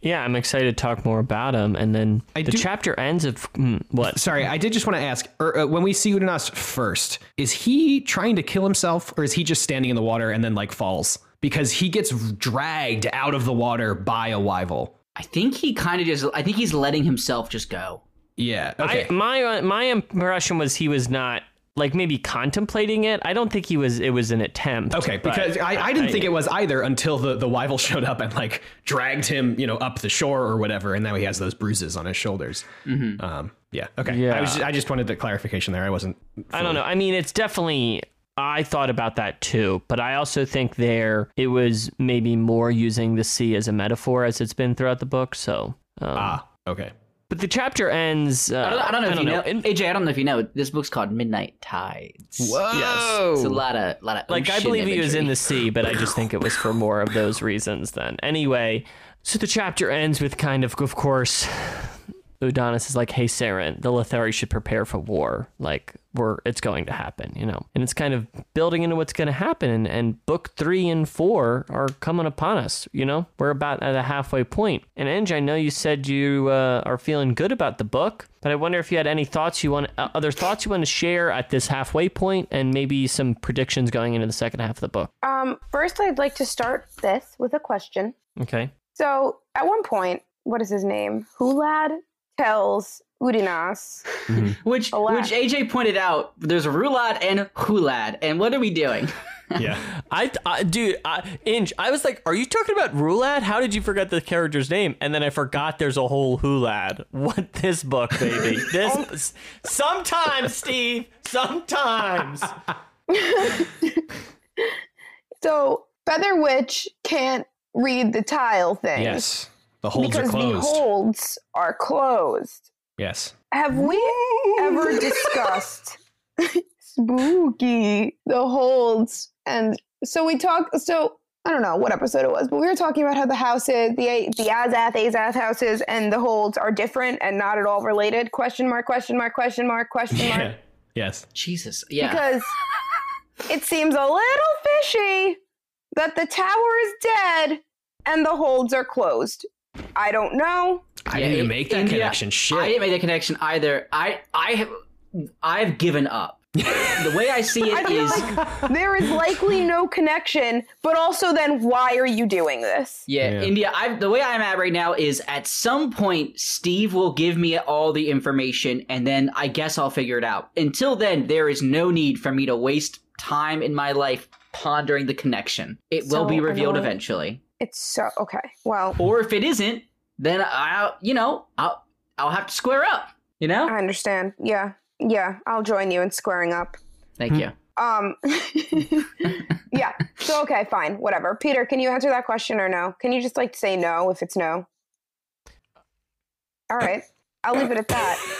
yeah, I'm excited to talk more about him. And then I the do- chapter ends of mm, what? Sorry, I did just want to ask. Er, uh, when we see Udinaas first, is he trying to kill himself, or is he just standing in the water and then like falls because he gets dragged out of the water by a wyval? I think he kind of just. I think he's letting himself just go. Yeah. Okay. I, my uh, my impression was he was not like maybe contemplating it. I don't think he was. It was an attempt. Okay, because I, I didn't think it was either until the, the wyval showed up and like dragged him, you know, up the shore or whatever, and now he has those bruises on his shoulders. Um, yeah. Okay. Yeah. I was I just wanted the clarification there. I wasn't. I don't know. I mean, it's definitely. I thought about that too, but I also think there it was maybe more using the sea as a metaphor as it's been throughout the book. So, um, Ah. Okay. but the chapter ends. Uh, I don't, I don't know if you know. In- AJ, I don't know if you know. This book's called Midnight Tides. Whoa. It's a lot of, a lot of. like I ocean believe he was in the sea, but I just think it was for more of those reasons. Then anyway, so the chapter ends with kind of, of course, Udinaas is like, "Hey, Seren, the Letheri should prepare for war. Like, we're it's going to happen, you know." And it's kind of building into what's going to happen. And, and book three and four are coming upon us. You know, we're about at a halfway point. And Ange, I know you said you uh, are feeling good about the book, but I wonder if you had any thoughts you want, uh, other thoughts you want to share at this halfway point, and maybe some predictions going into the second half of the book. Um, first, I'd like to start this with a question. Okay. So, at one point, what is his name? Hulad tells Udinaas. Mm-hmm. Which, Alas. which AJ pointed out. There's Rulad and Hulad, and what are we doing? Yeah. I, I dude, I, Inge, I was like, are you talking about Rulad? How did you forget the character's name? And then I forgot there's a whole Hulad. What this book, baby? This sometimes, Steve. Sometimes. So, Feather Witch can't read the tile thing. Yes. The holds because are closed. the holds are closed. yes. Have we ever discussed spooky the holds? And so we talk. So I don't know what episode it was, but we were talking about how the houses, the the Azath Azath houses, and the holds are different and not at all related. Question mark? Question mark? Question mark? Question mark? Yeah. Yes. Jesus, yeah. Because it seems a little fishy that the tower is dead and the holds are closed. I don't know. I Yeah, didn't even make that India- connection. Shit. I didn't make that connection either. I, I have, I've given up. the way I see I it feel is, like there is likely no connection, but also then why are you doing this? yeah, Yeah. India. I, the way I'm at right now is, at some point, Steve will give me all the information, and then I guess I'll figure it out. Until then, there is no need for me to waste time in my life pondering the connection. It will be revealed annoying. eventually. It's so okay. Well, Or if it isn't, then I'll, you know, I'll, I'll have to square up. You know? I understand. Yeah. Yeah, I'll join you in squaring up. Thank you. Um, yeah. So okay, fine, whatever. Peter, can you answer that question or no? Can you just like say no if it's no? All right, I'll leave it at that.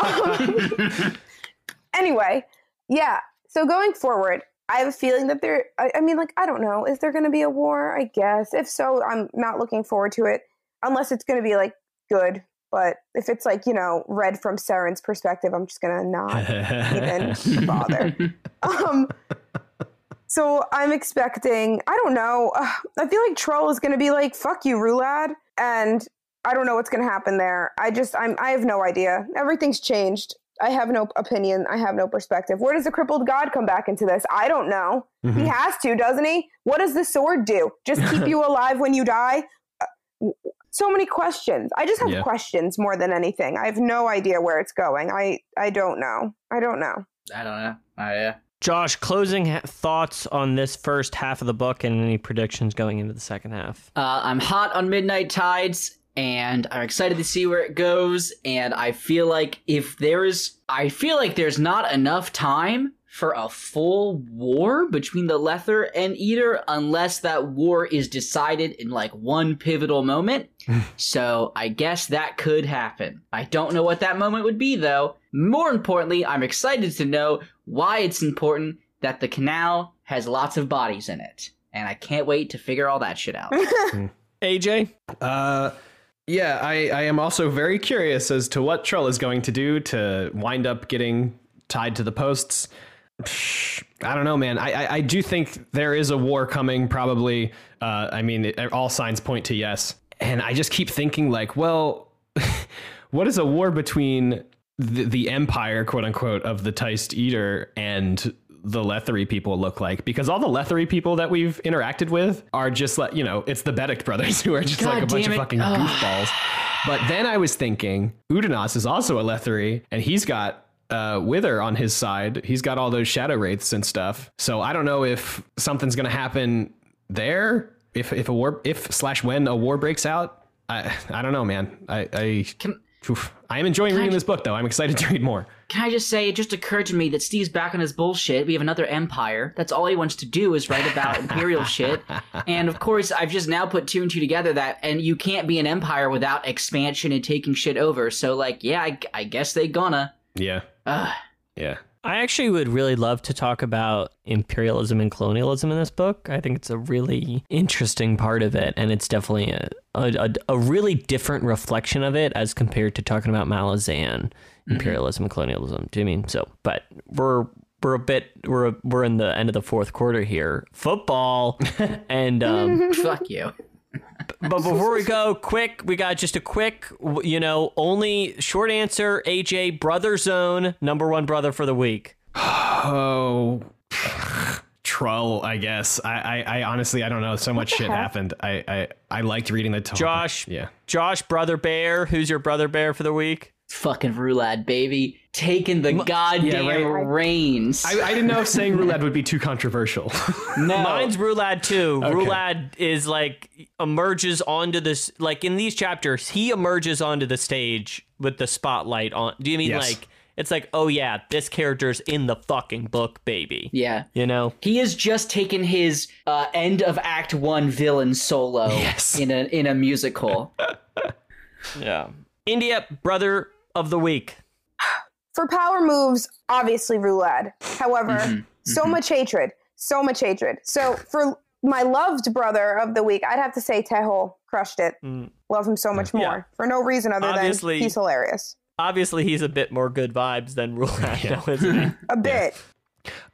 Um, anyway, yeah. So going forward, I have a feeling that there. I, I mean, like, I don't know. Is there going to be a war? I guess. If so, I'm not looking forward to it, unless it's going to be like good. But if it's like you know, read from Seren's perspective, I'm just gonna not even bother. Um, so I'm expecting. I don't know. uh, I feel like Trull is gonna be like, "Fuck you, Rulad," and I don't know what's gonna happen there. I just, I'm, I have no idea. Everything's changed. I have no opinion. I have no perspective. Where does the crippled god come back into this? I don't know. He has to, doesn't he? What does the sword do? Just keep you alive when you die? Uh, So many questions. I just have Yeah. questions more than anything. I have no idea where it's going. I I don't know. I don't know. I don't know. Oh, yeah. Josh, closing ha- thoughts on this first half of the book and any predictions going into the second half. Uh, I'm hot on Midnight Tides, and I'm excited to see where it goes. And I feel like if there is, I feel like there's not enough time for a full war between the Lether and Edur unless that war is decided in like one pivotal moment. so I guess that could happen. I don't know what that moment would be though. More importantly, I'm excited to know why it's important that the canal has lots of bodies in it. And I can't wait to figure all that shit out. AJ? Uh, yeah, I, I am also very curious as to what Trull is going to do to wind up getting tied to the posts. I don't know, man. I, I, I do think there is a war coming, probably. Uh, I mean, it, all signs point to yes. And I just keep thinking, like, well, what is a war between the, the empire, quote unquote, of the Tiste Edur and the Letheri people look like? Because all the Letheri people that we've interacted with are just like, you know, it's the Beddict brothers who are just like a bunch damn of fucking Ugh. goofballs. But then I was thinking, Udinaas is also a Letheri, and he's got uh, Wither on his side. He's got all those shadow wraiths and stuff. So I don't know if something's gonna happen there. If if a war if slash when a war breaks out, I I don't know, man. I I Can- oof. I am enjoying reading this book though. I'm excited to read more. Can I just say, it just occurred to me that Steve's back on his bullshit. We have another empire. That's all he wants to do is write about imperial shit. And of course, I've just now put two and two together that, and you can't be an empire without expansion and taking shit over. So, like, yeah, I, I guess they gonna. Yeah, Ugh. yeah. I actually would really love to talk about imperialism and colonialism in this book. I think it's a really interesting part of it, and it's definitely a, a, a really different reflection of it as compared to talking about Malazan imperialism and colonialism. Do you mean so? But we're we're a bit we're we're in the end of the fourth quarter here. Football, and um, Fuck you. but before we go, quick, we got just a quick, you know, only short answer. AJ, brother zone, number one brother for the week. Oh, Trull. I guess. I, I I honestly I don't know. So much shit heck? happened. I I I liked reading the topic. Josh, Yeah. Josh, brother bear. Who's your brother bear for the week? Fucking Rulad, baby. Taking the goddamn right. reins. I, I didn't know if saying roulette would be too controversial. no. Mine's Rulad too. Okay. Rulad is like emerges onto this like in these chapters, he emerges onto the stage with the spotlight on. Do you mean Yes. like it's like, oh yeah, this character's in the fucking book, baby. yeah. You know? He has just taken his uh, end of Act One villain solo Yes. in a in a musical. Yeah. India, brother of the week. For power moves, obviously Rulad. However, Mm-hmm. so much hatred. So much hatred. So for my loved brother of the week, I'd have to say Tehol crushed it. Mm. Love him so much more. Yeah. For no reason other Obviously- than he's hilarious. Obviously, he's a bit more good vibes than Rulad, though, isn't he? A bit.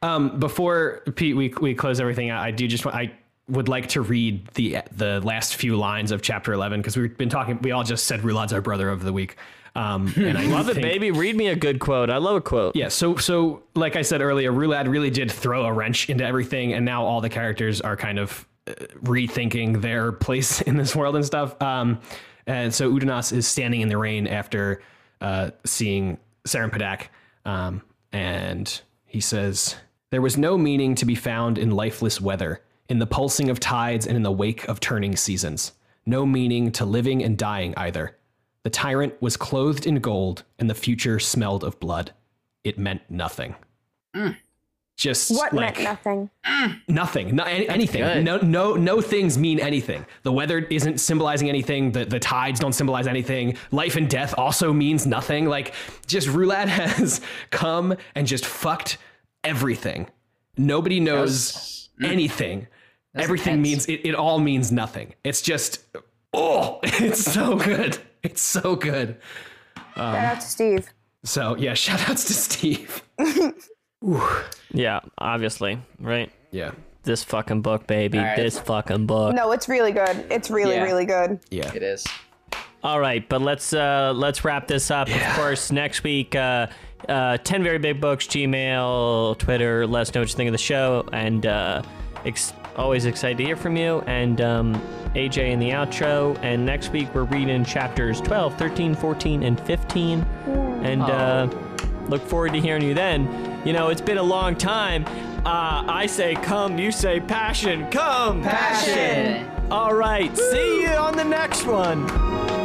Um, before Pete, we we close everything out. I do just want I would like to read the the last few lines of chapter eleven because we've been talking. We all just said Rulad's our brother of the week. Um, and I Love it, think- baby. Read me a good quote. I love a quote. Yeah, so so like I said earlier, Rulad really did throw a wrench into everything, and now all the characters are kind of uh, rethinking their place in this world and stuff. Um, and so Udinaas is standing in the rain after uh, seeing Seren Pedac, um, and he says, "There was no meaning to be found in lifeless weather, in the pulsing of tides, and in the wake of turning seasons. No meaning to living and dying either." The tyrant was clothed in gold, and the future smelled of blood. It meant nothing. Mm. just What like meant nothing? Mm. nothing, no, any, anything. good. No, no, no things mean anything. The weather isn't symbolizing anything. The the tides don't symbolize anything. Life and death also means nothing. Like just Rulad has come and just fucked everything. Nobody knows mm. anything. Everything intense. means it, it. all means nothing. It's just oh, it's so good. It's so good. Shout out to Steve. So yeah, shout outs to Steve. Yeah, obviously, right? Yeah, This fucking book, baby. right. This fucking book. No, it's really good. It's really, Yeah. really good. yeah. It is. All right, but let's uh let's wrap this up. Of course, next week, uh, uh, ten very big books, Gmail, Twitter. Let us know what you think of the show, and uh, ex- always excited to hear from you. And um, AJ in the outro. And next week we're reading chapters 12, 13, 14, and 15. And uh, look forward to hearing you then. You know, it's been a long time. Uh, I say come, you say passion. Come, Passion. All right, see you on the next one.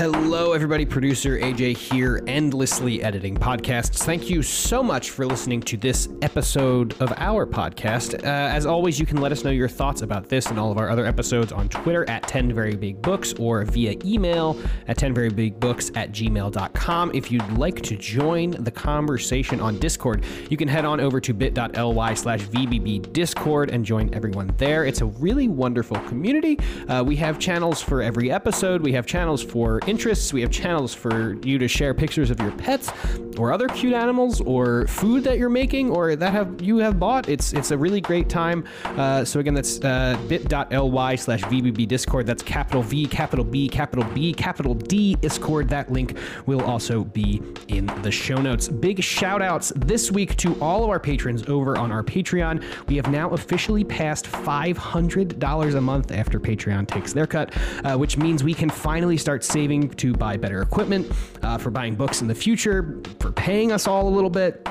Hello, everybody. Producer AJ here, endlessly editing podcasts. Thank you so much for listening to this episode of our podcast. Uh, as always, you can let us know your thoughts about this and all of our other episodes on Twitter at 10 Very Big Books or via email at 10verybigbooks at gmail.com. If you'd like to join the conversation on Discord, you can head on over to bit.ly slash VBB Discord and join everyone there. It's a really wonderful community. Uh, we have channels for every episode, we have channels for interests, we have channels for you to share pictures of your pets or other cute animals or food that you're making or that have you have bought. It's it's a really great time. Uh, so again, that's uh, bit.ly slash VBB Discord. That's capital V, capital B, capital B, capital D Discord. That link will also be in the show notes. Big shout outs this week to all of our patrons over on our Patreon. We have now officially passed $500 a month after Patreon takes their cut, uh, which means we can finally start saving to buy better equipment, uh, for buying books in the future, for paying us all a little bit.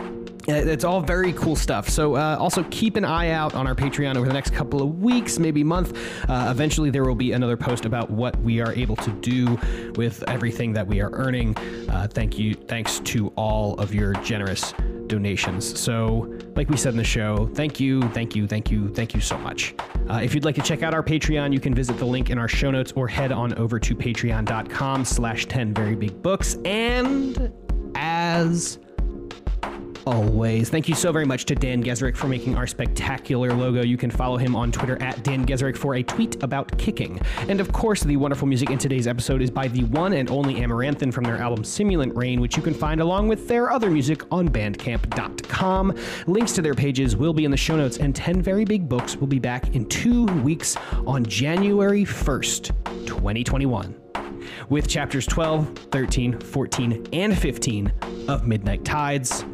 Uh, It's all very cool stuff. So uh, also keep an eye out on our Patreon over the next couple of weeks, maybe month. Uh, eventually, there will be another post about what we are able to do with everything that we are earning. Uh, thank you, thanks to all of your generous donations. So, like we said in the show, thank you, thank you, thank you, thank you so much. Uh, if you'd like to check out our Patreon, you can visit the link in our show notes or head on over to patreon.com slash 10 very big books. And as always. Thank you so very much to Dan Gesrick for making our spectacular logo. You can follow him on Twitter at Dan Gesrick for a tweet about kicking. And of course, the wonderful music in today's episode is by the one and only Amaranthin from their album Simulant Rain, which you can find along with their other music on bandcamp.com. Links to their pages will be in the show notes, and 10 Very Big Books will be back in two weeks on January 1st, 2021 with chapters 12, 13, 14, and 15 of Midnight Tides.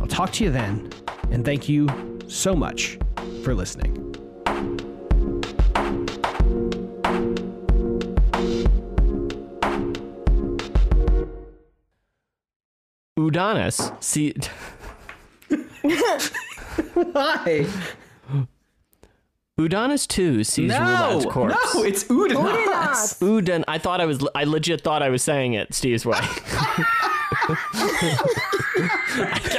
I'll talk to you then, and thank you so much for listening. Udonis. See, Why? Udonis too sees Rulad's corpse. No, it's Udanas. Udanas. Udon. I thought I was. I legit thought I was saying it Steve's way. I,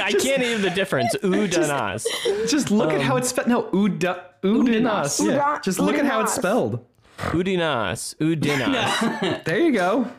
I can't even the difference. Udanas. Just look at how it's spelled. No, Uda, Udanas. Yeah. Uda- Just look at how it's spelled. Udinas. Udinas. There you go.